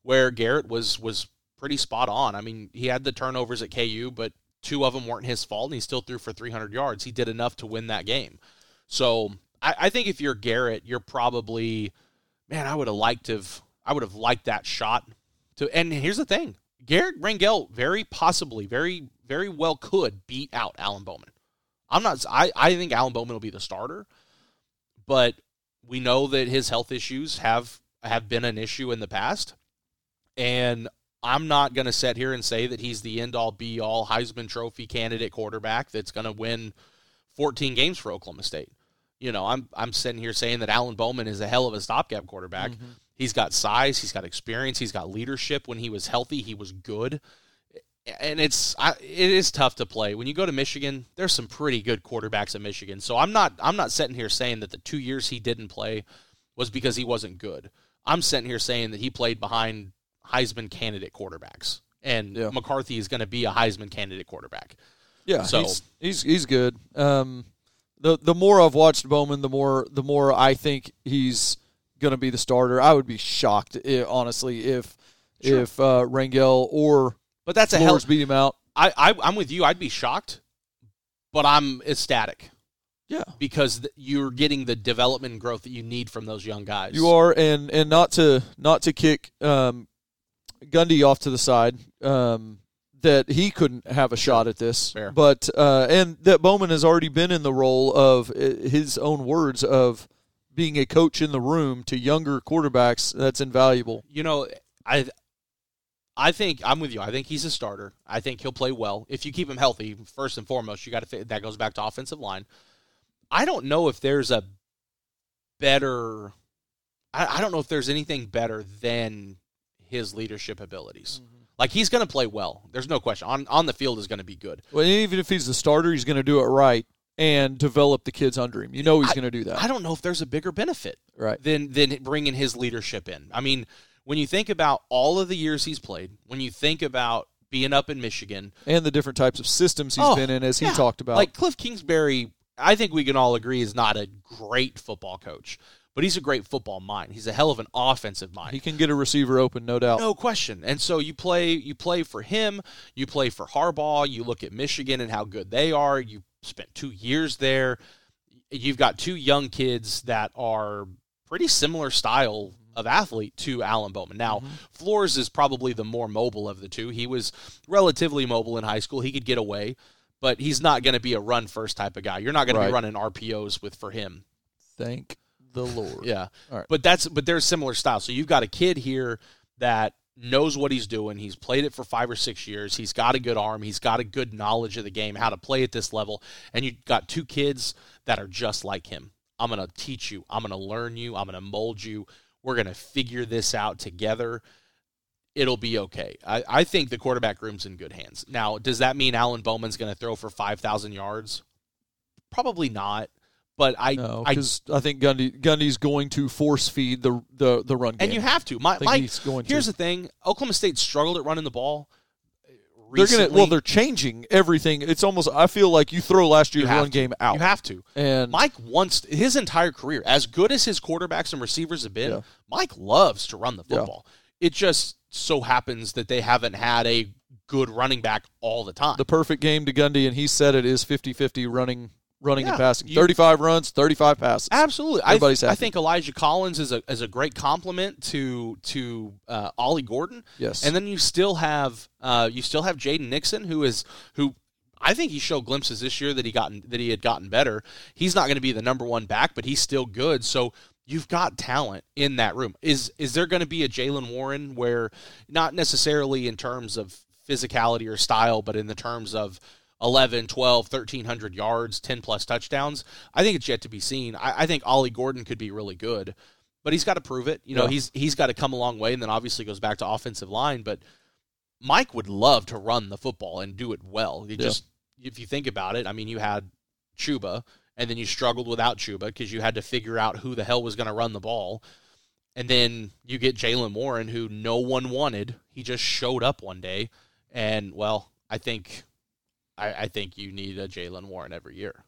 where Garrett was was pretty spot on. I mean, he had the turnovers at KU, but two of them weren't his fault, and he still threw for 300 yards. He did enough to win that game. So I, I think if you're Garrett, you're probably, man, I would have liked to have, I would have liked that shot to and here's the thing. Garrett Rangel very possibly, very, very well could beat out Alan Bowman. I'm not I, I think Alan Bowman will be the starter, but we know that his health issues have have been an issue in the past. And I'm not going to sit here and say that he's the end all be all Heisman Trophy candidate quarterback that's going to win 14 games for Oklahoma State. You know, I'm I'm sitting here saying that Alan Bowman is a hell of a stopgap quarterback. Mm-hmm. He's got size, he's got experience, he's got leadership. When he was healthy, he was good. And it's I, it is tough to play. When you go to Michigan, there's some pretty good quarterbacks at Michigan. So I'm not I'm not sitting here saying that the two years he didn't play was because he wasn't good. I'm sitting here saying that he played behind Heisman candidate quarterbacks, and Yeah. McCarthy is going to be a Heisman candidate quarterback. Yeah, So- he's, he's he's good. Um, the the more I've watched Bowman, the more the more I think he's going to be the starter. I would be shocked, i honestly, if Sure. if uh, Rangel or But that's a hell. Beat him out. I, I I'm with you. I'd be shocked, but I'm ecstatic Yeah, because th- you're getting the development and growth that you need from those young guys. you are, and and not to not to kick um, Gundy off to the side. Um, that he couldn't have a shot at this, Fair. but uh, and that Bowman has already been in the role of uh, his own words of being a coach in the room to younger quarterbacks. That's invaluable. you know, I I think I'm with you. I think he's a starter. I think he'll play well if you keep him healthy. First and foremost, you got to that goes back to offensive line. I don't know if there's a better. I, I don't know if there's anything better than his leadership abilities. Like he's going to play well. There's no question. On on the field is going to be good. Well, even if he's the starter, he's going to do it right and develop the kids under him. You know he's going to do that, I don't know if there's a bigger benefit. right? than than bringing his leadership in. I mean, when you think about all of the years he's played, when you think about being up in Michigan, And the different types of systems he's Oh, been in, as he yeah. talked about. like Cliff Kingsbury, I think we can all agree is not a great football coach, but he's a great football mind. He's a hell of an offensive mind. he can get a receiver open, no doubt. No question. And so you play you play for him, you play for Harbaugh, you look at Michigan and how good they are. You spent 2 years there. You've got two young kids that are pretty similar style of athlete to Alan Bowman. Now, mm-hmm. Flores is probably the more mobile of the two. He was relatively mobile in high school. He could get away, but he's not going to be a run first type of guy. You're not going to be running RPOs with for him. Thank the Lord. Yeah. All right. But that's but they're similar styles. So you've got a kid here that knows what he's doing. He's played it for five or six years. He's got a good arm. He's got a good knowledge of the game, how to play at this level. And you've got two kids that are just like him. I'm gonna teach you. I'm gonna learn you. I'm gonna mold you. We're gonna figure this out together. It'll be okay. I, I think the quarterback room's in good hands. Now, does that mean Alan Bowman's gonna throw for five thousand yards? Probably not. But I, No, I I, think Gundy Gundy's going to force feed the the the run game. and you have to. My, my here's to. the thing: Oklahoma State struggled at running the ball. they're gonna well, they're changing everything. It's almost I feel like you throw last year's run to. game out. You have to. and Mike wants his entire career, as good as his quarterbacks and receivers have been. Yeah. Mike loves to run the Yeah. football. It just so happens that they haven't had a good running back all the time. the perfect game to Gundy, and he said it is 50-50 running running Yeah, and passing. you- 35 runs, 35 passes. Absolutely, I, Everybody's I happy. think Elijah Collins is a is a great compliment to to uh, Ollie Gordon. Yes. and then you still have uh, you still have Jaden Nixon, who is who I think he showed glimpses this year that he gotten that he had gotten better. He's not going to be the number one back, but he's still good. So you've got talent in that room. Is is there going to be a Jaylen Warren where not necessarily in terms of physicality or style, but in the terms of 11, 12, 1300 yards, 10 plus touchdowns? I think it's yet to be seen. I, I think Ollie Gordon could be really good, but he's got to prove it. You know, Yeah. he's he's got to come a long way, and then obviously goes back to offensive line. But Mike would love to run the football and do it well. You Yeah. just if you think about it, I mean, you had Chuba, and then you struggled without Chuba because you had to figure out who the hell was going to run the ball. And then you get Jaylen Warren, who no one wanted. He just showed up one day, and well, I think, I, I think you need a Jaylen Warren every year,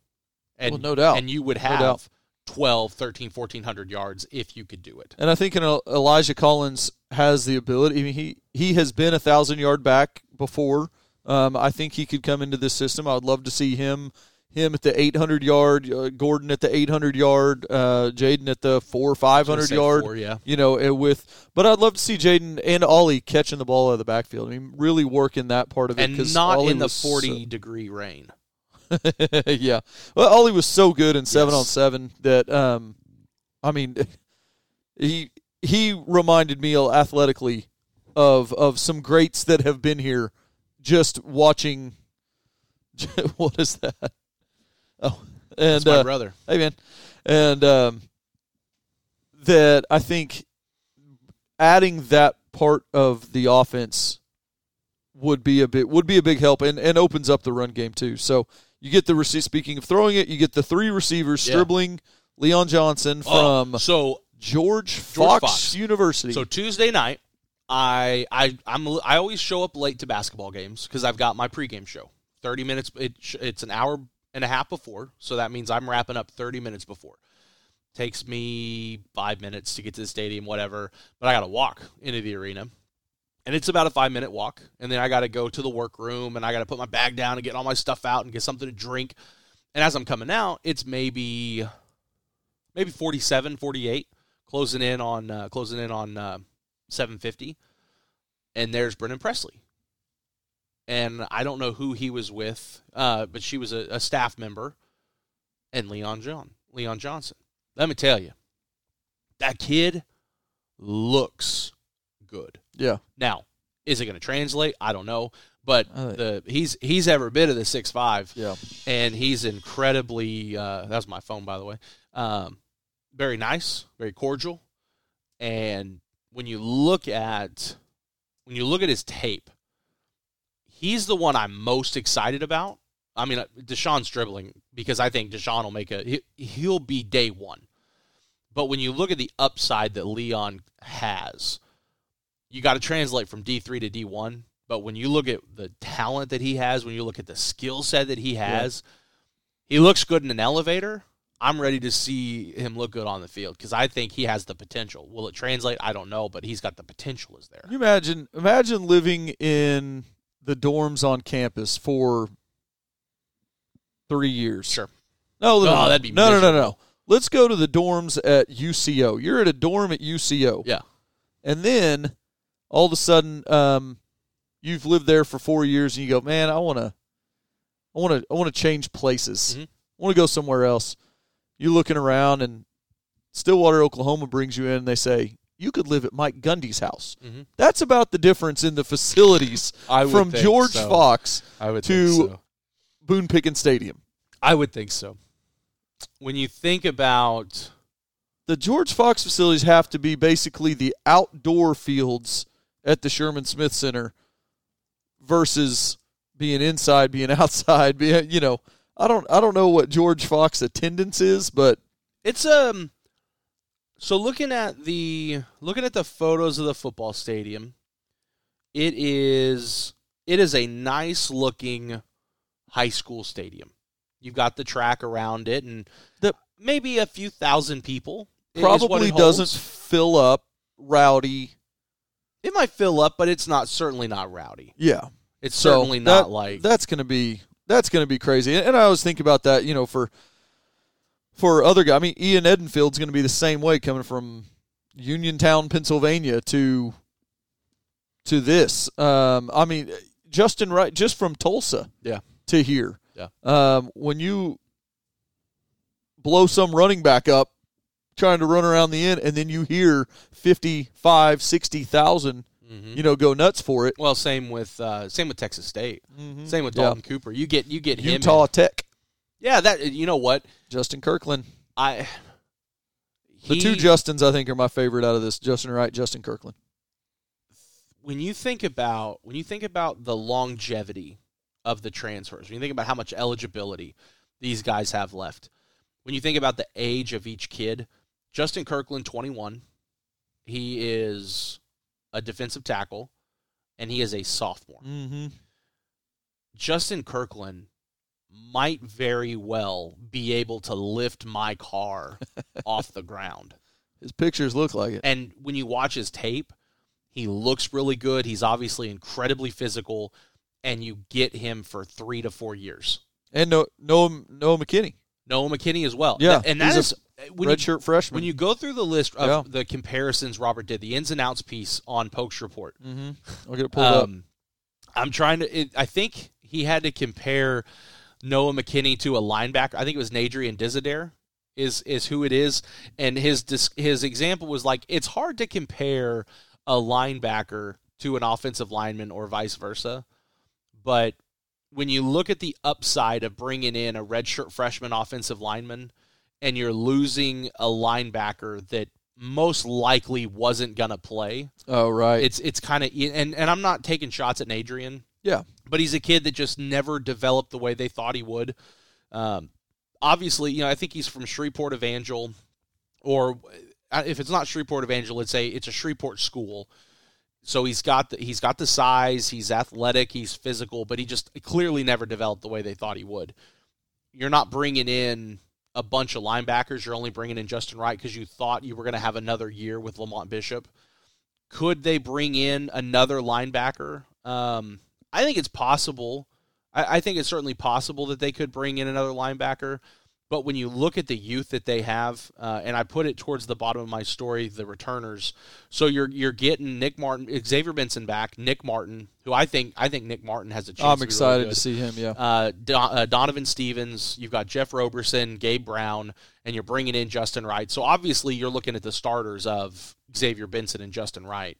and Well, no doubt. and you would have doubt. 12, 13, 1400 yards if you could do it. And I think in El- Elijah Collins has the ability. I mean, he he has been a thousand yard back before. Um, I think he could come into this system. I would love to see him him at the 800 yard, uh, Gordon at the 800 yard, uh, Jaden at the four 500 yard. four, yeah. You know, with but I'd love to see Jaden and Ollie catching the ball out of the backfield. I mean, really working that part of it and not Ollie in the was so- 40 degree rain. yeah. Well, Ollie was so good in seven Yes. on seven that um, I mean, he he reminded me athletically of of some greats that have been here. Just watching, what is that? Oh, and That's my uh, brother. Hey man, and um, that I think adding that part of the offense would be a bit would be a big help and, and opens up the run game too. So you get the receive. Speaking of throwing it, you get the three receivers Yeah. Stribling Leon Johnson Oh, from so George, George Fox, Fox. University. So Tuesday night, I I I'm I always show up late to basketball games because I've got my pregame show. Thirty minutes. It, it's an hour and a half before, so that means I'm wrapping up thirty minutes before. Takes me five minutes to get to the stadium, whatever. But I got to walk into the arena, and it's about a five minute walk. And then I got to go to the workroom, and I got to put my bag down and get all my stuff out and get something to drink. And as I'm coming out, it's maybe maybe 47, 48, closing in on uh, closing in on uh, 750. And there's Brennan Presley. And I don't know who he was with, uh, but she was a, a staff member, and Leon John, Leon Johnson. Let me tell you, that kid looks good. yeah, Now, is it going to translate? I don't know, but Uh, the he's he's every bit of the six five yeah. and he's incredibly uh, that was my phone by the way um, very nice very cordial and when you look at when you look at his tape he's the one i'm most excited about i mean uh, De'Zhaun Stribling because i think De'Zhaun will make a he, he'll be day one but when you look at the upside that leon has you got to translate from d3 to d1 but when you look at the talent that he has, when you look at the skill set that he has, he looks good in an elevator. I'm ready to see him look good on the field because I think he has the potential. Will it translate? I don't know, but he's got the potential is there. Can you imagine imagine living in the dorms on campus for three years. Sure. No, no, Oh, no, that'd be no, no, no, no. Let's go to the dorms at UCO. You're at a dorm at UCO, Yeah. and then all of a sudden, um, you've lived there for four years, and you go, man, I want to, I want to, I want to change places. Mhm. I want to go somewhere else. You're looking around, and Stillwater, Oklahoma, brings you in. and They say you could live at Mike Gundy's house. Mhm. That's about the difference in the facilities from George so. Fox to- so. Boone Pickens Stadium. I would think so. When you think about the George Fox facilities have to be basically the outdoor fields at the Sherman Smith Center versus being inside, being outside, being you know, I don't I don't know what George Fox attendance is, but It's um so looking at the looking at the photos of the football stadium, it is it is a nice looking high school stadium. You've got the track around it and The- maybe a few thousand people. probably doesn't fill up rowdy. It might fill up, but it's not certainly not rowdy. Yeah. It's So certainly not that- like that's going to be that's going to be crazy. And, and I always think about that, you know, for for other guys. I mean, Ian Edenfield's going to be the same way coming from Uniontown, Pennsylvania to to this. Um, I mean, Justin Wright just from Tulsa, Yeah. to here. Yeah. Um, when you blow some running back up trying to run around the end and then you hear 55 60,000 Mhm. you know go nuts for it well, same with uh, same with Texas State. Same with Yeah. Dalton Cooper. You get you get him. in- Utah Tech Yeah, that you know what Justin Kirkland I. The two Justins I think are my favorite out of this. Justin Wright, Justin Kirkland. when you think about when you think about the longevity of the transfers, when you think about how much eligibility these guys have left, when you think about the age of each kid, Justin Kirkland, twenty one, he is a defensive tackle, and he is a sophomore. Mm-hmm. Justin Kirkland might very well be able to lift my car off the ground. His pictures look like it. And when you watch his tape, he looks really good. He's obviously incredibly physical, and you get him for three to four years. And no, Noah, Noah McKinney, Noah McKinney as well. Yeah, and that is you, redshirt freshman. when you go through the list of Yeah. the comparisons Robert did, the ins and outs piece on Pokes Report. mm-hmm. I'll get it pulled up. Um, I'm trying to. It, I think he had to compare Noah McKinney to a linebacker. I think it was Nadrian Dizadare is is who it is, and his his example was like it's hard to compare a linebacker to an offensive lineman or vice versa, but when you look at the upside of bringing in a redshirt freshman offensive lineman and you're losing a linebacker that most likely wasn't going to play Oh right. it's it's kind of and and I'm not taking shots at Adrian, yeah. but he's a kid that just never developed the way they thought he would. Um, obviously, you know, I think he's from Shreveport Evangel, or uh, if it's not Shreveport Evangel, it's a it's a Shreveport school. So he's got the, he's got the size, he's athletic, he's physical, but he just clearly never developed the way they thought he would. You're not bringing in a bunch of linebackers. You're only bringing in Justin Wright because you thought you were going to have another year with Lamont Bishop. Could they bring in another linebacker? Um, I think it's possible. I, I think it's certainly possible that they could bring in another linebacker. But when you look at the youth that they have, uh, and I put it towards the bottom of my story, the returners. So you're you're getting Nick Martin, Xavier Benson back, Nick Martin, who I think I think Nick Martin has a chance. I'm to excited really to see him. Yeah, uh, Don, uh, Donovan Stevens, you've got Jeff Roberson, Gabe Brown, and you're bringing in Justin Wright. So obviously you're looking at the starters of Xavier Benson and Justin Wright,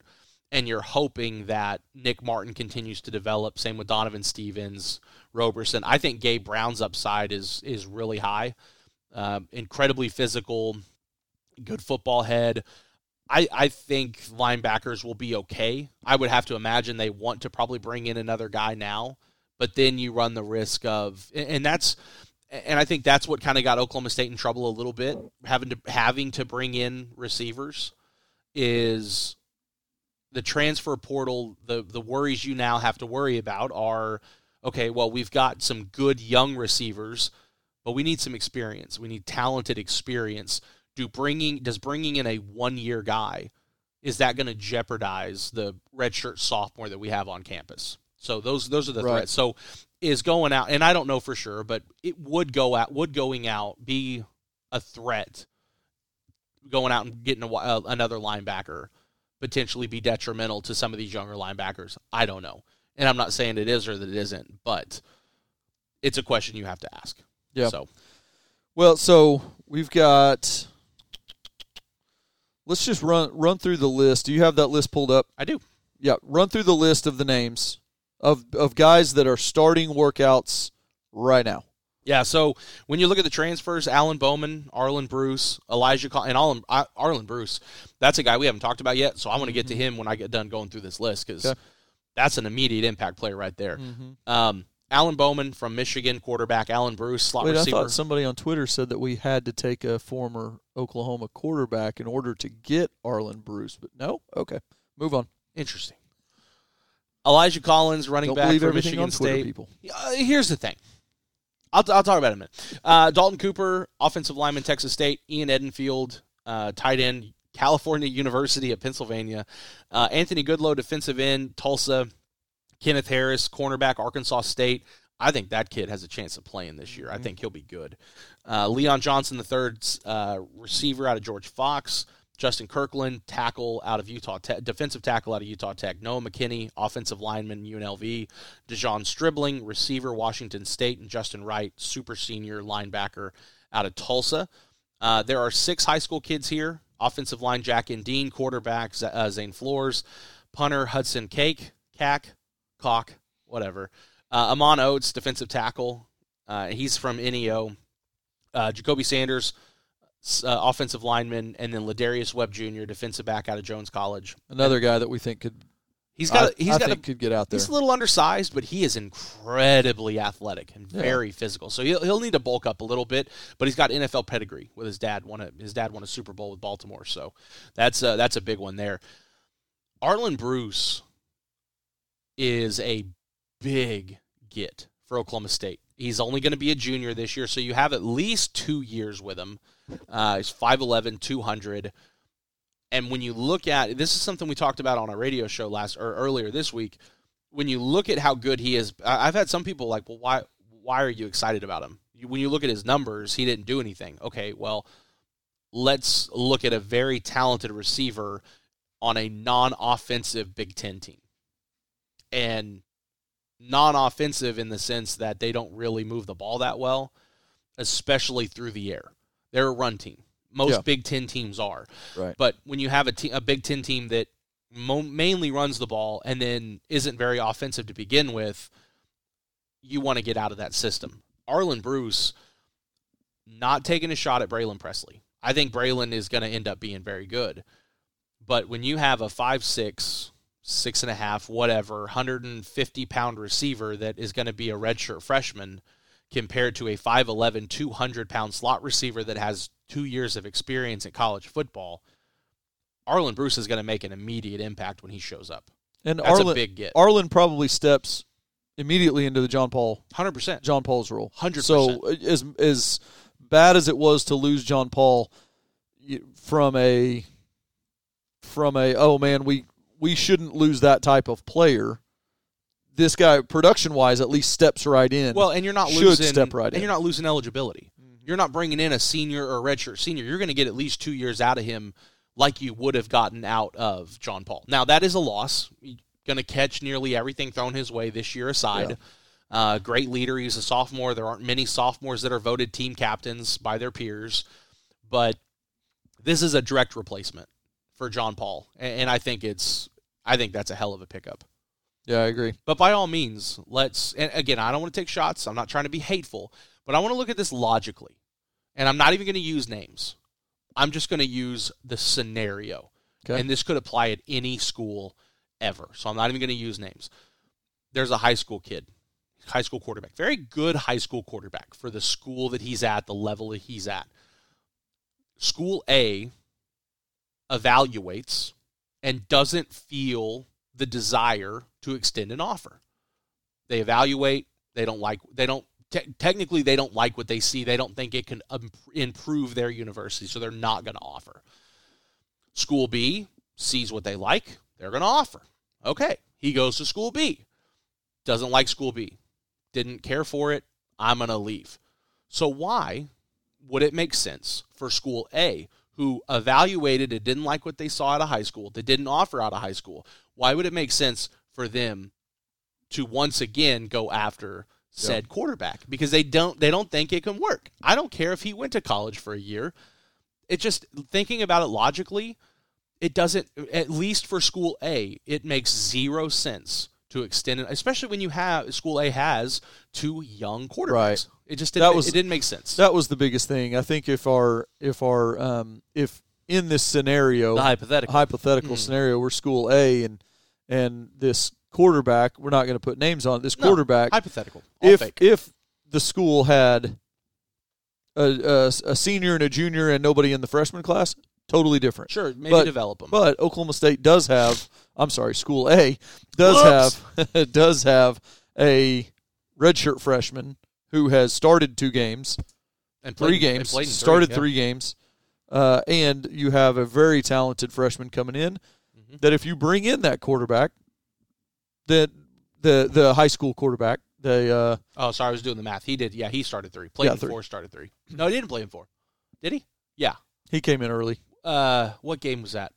and you're hoping that Nick Martin continues to develop. Same with Donovan Stevens, Roberson. I think Gabe Brown's upside is is really high. Um, incredibly physical, good football head. I, I think linebackers will be okay. I would have to imagine they want to probably bring in another guy now, but then you run the risk of, and that's, and I think that's what kind of got Oklahoma State in trouble a little bit, having to having to bring in receivers, is the transfer portal. The the worries you now have to worry about are, okay, well we've got some good young receivers but we need some experience. We need talented experience. Do bringing does bringing in a one year guy is that going to jeopardize the redshirt sophomore that we have on campus? So those those are the Right. threats. So is going out, and I don't know for sure, but it would go out. Would going out be a threat? Going out and getting a, uh, another linebacker potentially be detrimental to some of these younger linebackers. I don't know, and I'm not saying it is or that it isn't, but it's a question you have to ask. Yeah. So Well, so we've got. Let's just run run through the list. Do you have that list pulled up? I do. Yeah, run through the list of the names of of guys that are starting workouts right now. Yeah, so when you look at the transfers, Alan Bowman, Arland Bruce, Elijah, Col- and Arland, Arland Bruce, that's a guy we haven't talked about yet. So I want to get to him when I get done going through this list because Okay. that's an immediate impact player right there. Mm-hmm. Um, Alan Bowman from Michigan, quarterback. Alan Bruce, slot Wait, I thought somebody on Twitter said that we had to take a former Oklahoma quarterback in order to get Arland Bruce, but no. Okay, move on. Interesting. Elijah Collins, running Don't back for Michigan State. people. Uh, here's the thing. I'll, I'll talk about it in a minute. Uh, Dalton Cooper, offensive lineman, Texas State. Ian Edenfield, uh, tight end, California University of Pennsylvania. Uh, Anthony Goodlow, defensive end, Tulsa. Kenneth Harris, cornerback, Arkansas State. I think that kid has a chance of playing this year. I think he'll be good. Uh, Leon Johnson, the third uh, receiver out of George Fox. Justin Kirkland, tackle out of Utah Tech, defensive tackle out of Utah Tech. Noah McKinney, offensive lineman, UNLV. De'Zhaun Stribling, receiver, Washington State. And Justin Wright, super senior linebacker out of Tulsa. Uh, there are six high school kids here. Offensive line, Jack and Dean, quarterback, Z- uh, Zane Flores, punter, Hudson Cake, Cack, Cock, whatever. Uh, Amon Oates, defensive tackle. Uh, he's from NEO. Uh, Jacoby Sanders, uh, offensive lineman, and then Lardarius Webb Jr., defensive back out of Jones College. Another guy that we think could. He's got. I, he's I got. think A, could get out there. he's a little undersized, but he is incredibly athletic and Yeah. very physical. So he'll, he'll need to bulk up a little bit, but he's got NFL pedigree with his dad. Won a, his dad won a Super Bowl with Baltimore, so that's a, that's a big one there. Arland Bruce is a big get for Oklahoma State. He's only going to be a junior this year, so you have at least two years with him. Uh, he's 5'11", 200. And when you look at this is something we talked about on our radio show last or earlier this week. When you look at how good he is, I've had some people like, well, why why are you excited about him? When you look at his numbers, he didn't do anything. Okay, well, let's look at a very talented receiver on a non-offensive Big Ten team, and non-offensive in the sense that they don't really move the ball that well, especially through the air. They're a run team. Most Yeah. Big Ten teams are. right. But when you have a, te- a Big Ten team that mo- mainly runs the ball and then isn't very offensive to begin with, you want to get out of that system. Arland Bruce not taking a shot at Braylin Presley. I think Braylon is going to end up being very good. But when you have a five six, six and a half, whatever, 150 pound receiver that is going to be a redshirt freshman compared to a 5'11, 200 pound slot receiver that has two years of experience in college football, Arland Bruce is going to make an immediate impact when he shows up. And That's a Arland, big get. Arland probably steps immediately into the John Paul Hundred percent. John Paul's role. 100%. So uh, as as bad as it was to lose John Paul from a from a oh man we we shouldn't lose that type of player. This guy production wise at least steps right in. Well, and you're not should losing step right and in. you're not losing eligibility. You're not bringing in a senior or a redshirt senior. You're going to get at least two years out of him, like you would have gotten out of John Paul. Now that is a loss. Going to catch nearly everything thrown his way this year aside. Uh, great leader. He's a sophomore. There aren't many sophomores that are voted team captains by their peers, but this is a direct replacement for John Paul, and, and I think it's I think that's a hell of a pickup. Yeah, I agree. But by all means, let's. And again, I don't want to take shots. I'm not trying to be hateful, but I want to look at this logically. And I'm not even going to use names. I'm just going to use the scenario. Okay. And this could apply at any school ever. So I'm not even going to use names. There's a high school kid, high school quarterback, very good high school quarterback for the school that he's at, the level that he's at. School A evaluates and doesn't feel the desire to extend an offer. They evaluate, they don't like they don't te- technically they don't like what they see. They don't think it can um, improve their university, so they're not going to offer. School B sees what they like, they're going to offer. Okay, he goes to school B. Doesn't like school B. Didn't care for it. I'm going to leave. So why would it make sense for school A who evaluated and didn't like what they saw out of high school, that didn't offer out of high school? Why would it make sense for them to once again go after said quarterback because they don't they don't think it can work. I don't care if he went to college for a year. It just thinking about it logically, it doesn't at least for school A, it makes zero sense to extend it, especially when you have school A has two young quarterbacks. Right. It just didn't, That was- it didn't make sense. That was the biggest thing. I think if our if our um, if in this scenario the hypothetical. hypothetical Mm. scenario we're school A and and this quarterback we're not going to put names on it, this No, quarterback hypothetical. If fake. if the school had a, a, a senior and a junior and nobody in the freshman class totally different sure, maybe but- develop them. but Oklahoma State does have I'm sorry school A does have does have a redshirt freshman who has started two games and three played- and games, in started yeah. three games, uh, and you have a very talented freshman coming in. Mhm. That if you bring in that quarterback, that the the high school quarterback, the uh, Oh, sorry, I was doing the math. He did. Yeah, he started three. Played Yeah, in three. four, started three. No, he didn't play in four. Did he? Yeah. he came in early. Uh, what game was that?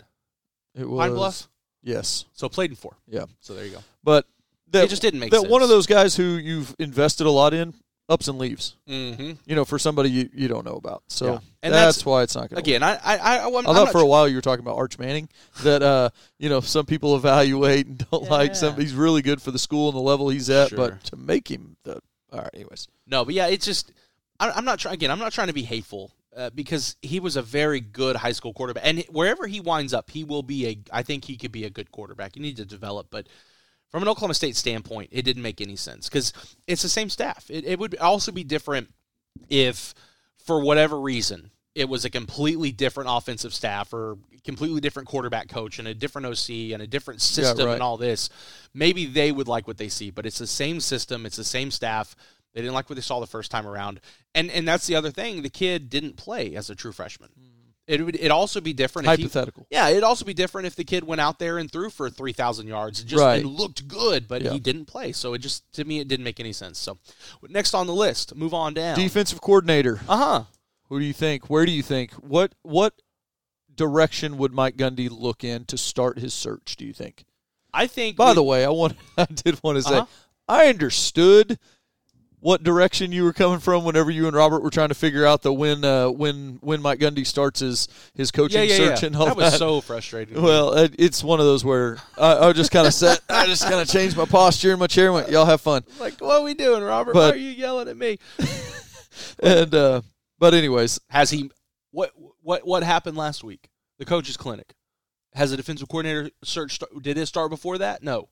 It was Pine Bluff. yes, So played in four. Yeah. So there you go. but that it just didn't make that sense. one of those guys who you've invested a lot in ups and leaves. Mm-hmm. You know, for somebody you, you don't know about. So Yeah. And that's, that's- why it's not going to Again, I, I, I, I'm, I I'm thought for a while you were talking about Arch Manning. That uh, you know, some people evaluate and don't like some. He's really good for the school and the level he's at, Sure. but to make him the all right. Anyways, No, but yeah, it's just I, I'm not trying. Again, I'm not trying to be hateful uh, because he was a very good high school quarterback, and wherever he winds up, he will be a. I think he could be a good quarterback. You need to develop, but from an Oklahoma State standpoint, it didn't make any sense because it's the same staff. It, it would also be different if, for whatever reason, it was a completely different offensive staff or completely different quarterback coach and a different OC and a different system right. and all this. Maybe they would like what they see, but it's the same system, it's the same staff. They didn't like what they saw the first time around, and and that's the other thing. The kid didn't play as a true freshman. Mm. It would it also be different. If he, hypothetical. yeah, it'd also be different if the kid went out there and threw for three thousand yards and just Right. and looked good, but Yeah. he didn't play. So it just to me it didn't make any sense. So next on the list, move on down. Defensive coordinator. Uh huh. Who do you think? Where do you think? What what direction would Mike Gundy look in to start his search? Do you think? I think. By we- the way, I want I did want to say Uh-huh. I understood what direction you were coming from whenever you and Robert were trying to figure out the when uh, when when Mike Gundy starts his his coaching yeah, yeah, search yeah. and all that was so frustrating. Well, it, it's one of those where I, I just kind of sat, I just kind of changed my posture in my chair and went, "Y'all have fun." like, what are we doing, Robert? But- Why are you yelling at me? And uh, but anyways, Has he? What what what happened last week? The coaches clinic. Has the defensive coordinator search? Did it start before that? No.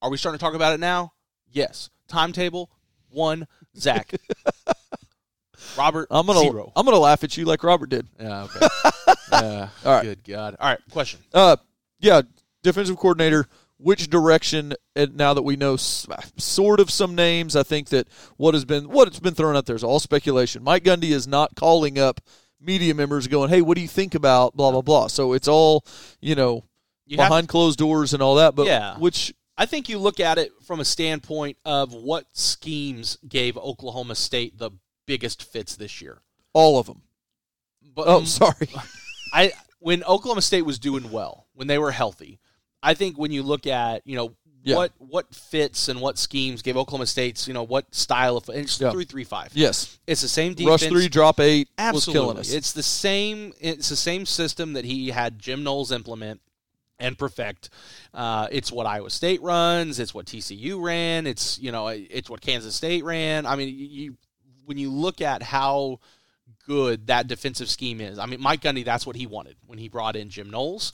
Are we starting to talk about it now? Yes. Timetable one. Zach. Robert, I'm gonna zero. I'm gonna laugh at you like Robert did. Yeah, okay. yeah. All right. Good God. All right, question. Uh, yeah, defensive coordinator. Which direction? And now that we know sort of some names, I think that what has been what has been thrown out there is all speculation. Mike Gundy is not calling up media members going, "Hey, what do you think about blah blah blah?" So it's all you know You behind closed doors and all that. But Yeah. which I think you look at it from a standpoint of what schemes gave Oklahoma State the biggest fits this year. all of them. But Oh, sorry. I when Oklahoma State was doing well, when they were healthy, I think when you look at you know Yeah. what what fits and what schemes gave Oklahoma State's you know what style of it's Yeah. three three five. yes, It's the same defense. rush three, drop eight Absolutely. was killing us. It's the same. It's the same system that he had Jim Knowles implement and perfect. Uh, it's what Iowa State runs. It's what TCU ran. It's you know it's what Kansas State ran. I mean, you when you look at how good that defensive scheme is. I mean, Mike Gundy, that's what he wanted when he brought in Jim Knowles.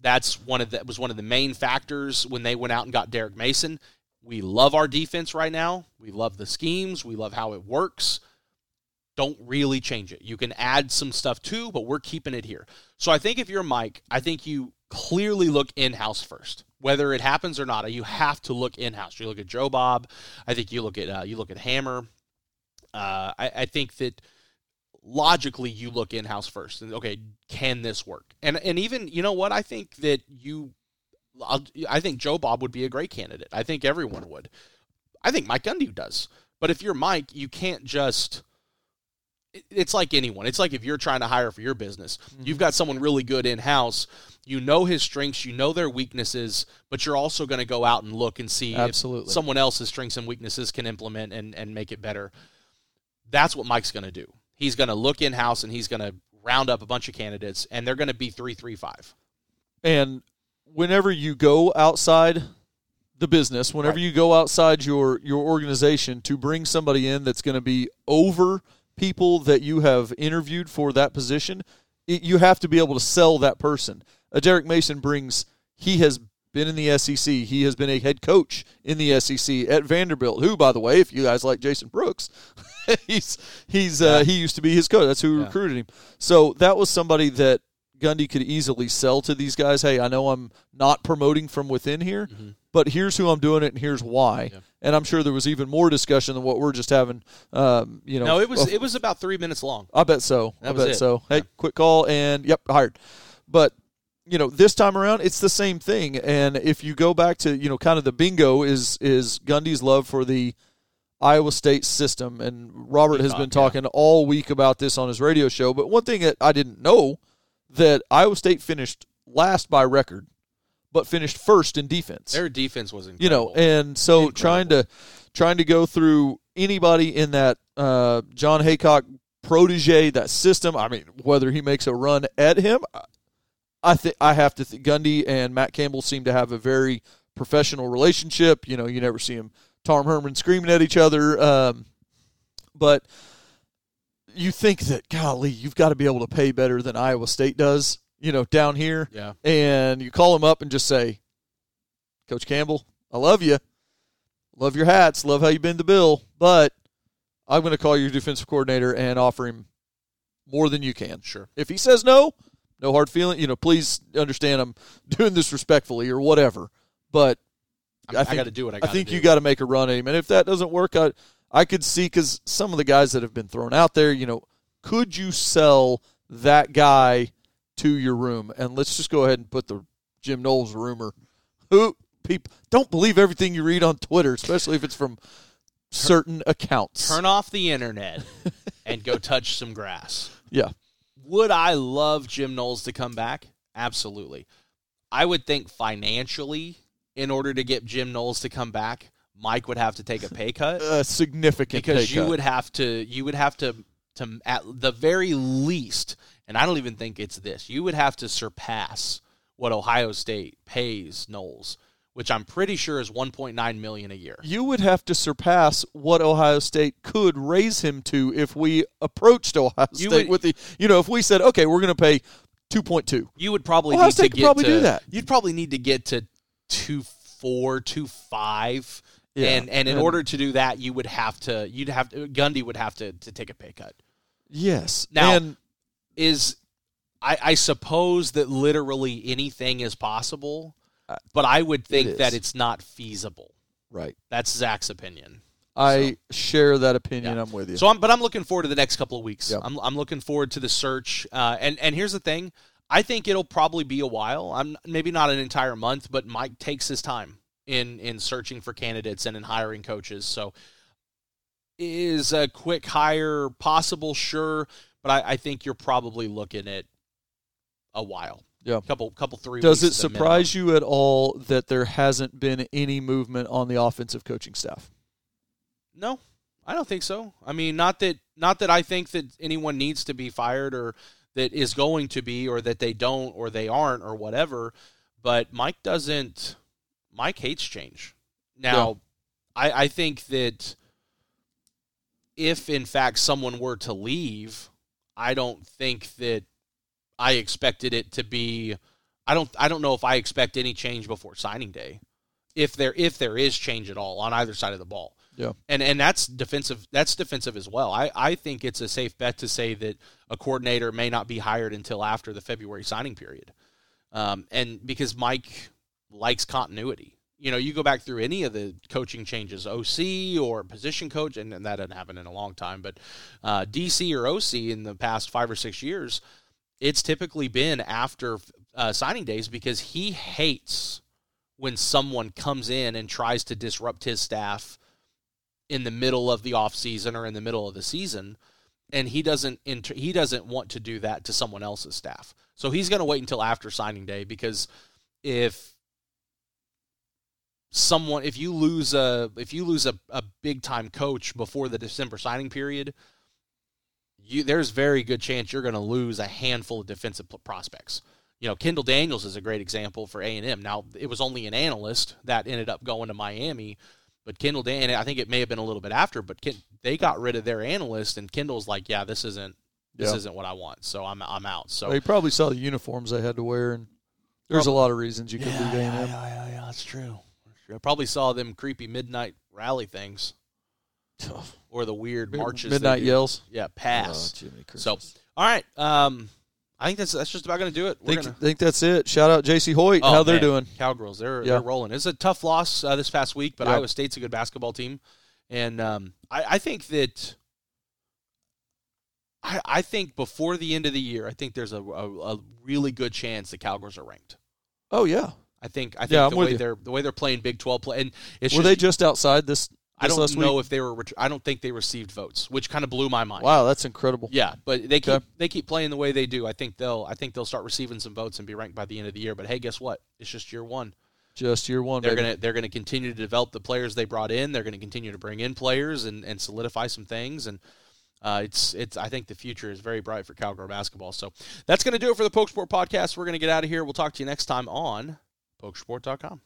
That's one of the was one of the main factors when they went out and got Derek Mason. We love our defense right now. We love the schemes. We love how it works don't really change it. You can add some stuff too, but we're keeping it here. So I think if you're Mike, I think you clearly look in house first. Whether it happens or not, you have to look in house. You look at Joe Bob. I think you look at uh, you look at Hammer. Uh, I, I think that logically you look in house first and okay, can this work? And and even you know what I think that you, I'll, I think Joe Bob would be a great candidate. I think everyone would. I think Mike Gundy does. But if you're Mike, you can't just it's like anyone. It's like if you're trying to hire for your business, mm-hmm. you've got someone really good in house. You know his strengths, you know their weaknesses, but you're also going to go out and look and see Absolutely. if someone else's strengths and weaknesses can implement and, and make it better. That's what Mike's going to do. He's going to look in house and he's going to round up a bunch of candidates, and they're going to be three, three, five. And whenever you go outside the business, whenever Right. you go outside your your organization to bring somebody in that's going to be over people that you have interviewed for that position, it, you have to be able to sell that person. Uh, Derek Mason brings he has been in the SEC. He has been a head coach in the SEC at Vanderbilt. Who, by the way, if you guys like Jason Brooks, he's he's uh, he used to be his coach. That's who Yeah. recruited him. So that was somebody that Gundy could easily sell to these guys. Hey, I know I'm not promoting from within here, but here's who I'm doing it, and here's why. Yeah. And I'm sure there was even more discussion than what we're just having. Um, you know, No, it was of- it was about three minutes long. I bet so. That I bet it. so. Hey, Yeah. quick call and yep, hired. But you know, this time around, it's the same thing. And if you go back to you know, kind of the bingo is is Gundy's love for the Iowa State system, and Robert has been talking all week about this on his radio show. But one thing that I didn't know that Iowa State finished last by record, but finished first in defense. Their defense was incredible. you know and so trying to trying to go through anybody in that uh, Jon Heacock protege that system i mean whether he makes a run at him i think i have to think gundy and matt campbell seem to have a very professional relationship. You know you never see him tom herman screaming at each other um, but you think that golly you've got to be able to pay better than iowa state does you know down here yeah. and you call him up and just say, Coach Campbell, I love you. Love your hats. Love how you bend the bill. But I'm going to call your defensive coordinator and offer him more than you can. Sure. If he says no, no hard feeling. You know, please understand I'm doing this respectfully or whatever. But I, I I, got to do what I I got. think do. you got to make a run at him. And if that doesn't work, I, I could see because some of the guys that have been thrown out there, you know, could you sell that guy to your room? And let's just go ahead and put the Jim Knowles rumor. Who people don't believe everything you read on Twitter, especially if it's from certain accounts. turn off the internet and go touch some grass. yeah, Would I love Jim Knowles to come back? Absolutely. I would think financially, in order to get Jim Knowles to come back, Mike would have to take a pay cut a significant because pay you cut. would have to you would have to to at the very least, and I don't even think it's this. You would have to surpass what Ohio State pays Knowles, which I'm pretty sure is 1.9 million a year. you would have to surpass what Ohio State could raise him to if we approached Ohio You State would- with the, you know, if we said, okay, we're going to pay two point two. You would probably Ohio need State to get probably to do that. You'd probably need to get to two four, two five, Yeah. and and in And- order to do that, you would have to you'd have to Gundy would have to to take a pay cut. Yes. Now- and Is I, I suppose that literally anything is possible, Uh, but I would think is. that it's not feasible. right. That's Zach's opinion. I share that opinion. Yeah. I'm with you. So I'm, but I'm looking forward to the next couple of weeks. Yeah. I'm, I'm looking forward to the search. Uh, and and here's the thing, I think it'll probably be a while. I'm maybe not an entire month, but Mike takes his time in in searching for candidates and in hiring coaches. So is a quick hire possible? Sure, but I, I think you're probably looking at a while. Yeah. couple couple three. Does it weeks at a surprise you at all that there hasn't been any movement on the offensive coaching staff? No, I don't think so. I mean, not that not that I think that anyone needs to be fired or that is going to be or that they don't or they aren't or whatever, but Mike doesn't Mike hates change. Now, I I think that if in fact someone were to leave, I don't think that I expected it to be I don't I don't know if I expect any change before signing day. If there if there is change at all on either side of the ball Yeah. and and that's defensive that's defensive as well. I, I think it's a safe bet to say that a coordinator may not be hired until after the February signing period, um, and because Mike likes continuity. You know, you go back through any of the coaching changes, OC or position coach, and, and that hasn't happened in a long time, but uh, DC or OC in the past five or six years, it's typically been after uh, signing days because he hates when someone comes in and tries to disrupt his staff in the middle of the offseason or in the middle of the season and he doesn't inter- he doesn't want to do that to someone else's staff. So he's going to wait until after signing day because if someone if you lose a if you lose a, a big time coach before the December signing period, you there's very good chance you're going to lose a handful of defensive prospects. You know, Kendal Daniels is a great example for A and M. Now it was only an analyst that ended up going to Miami, but Kendal Dan, I think it may have been a little bit after, but Ken, they got rid of their analyst, and Kendal's like, yeah, this isn't this Yeah. isn't what I want, so I'm I'm out. So you probably saw the uniforms they had to wear, and there's a lot of reasons you could yeah, leave A&M. yeah, yeah, yeah, that's true. I probably saw them creepy midnight rally things or the weird marches. Midnight yells. Yeah, pass. Oh, So, all right. Um, I think that's that's just about going to do it. Think, gonna, think that's it. Shout out Jacie Hoyt. Oh, how they're doing. Cowgirls, they're Yeah. they're rolling. It's a tough loss uh, this past week, but Yeah. Iowa State's a good basketball team, and um, I, I think that I, I think before the end of the year, I think there's a, a, a really good chance the Cowgirls are ranked. Oh yeah. I think I think Yeah, the way you. they're the way they're playing Big Twelve play, and it's Were just, they just outside this? I don't know week? if they were. I don't think they received votes, which kind of blew my mind. Wow, that's incredible. Yeah, but they keep they keep playing the way they do. I think they'll I think they'll start receiving some votes and be ranked by the end of the year. But hey, guess what? It's just year one. Just year one. They're baby. gonna they're gonna continue to develop the players they brought in. They're gonna continue to bring in players and, and solidify some things. And uh, it's it's I think the future is very bright for Cowgirl basketball. So that's gonna do it for the Pokes Report podcast. We're gonna get out of here. We'll talk to you next time on PokesReport.com.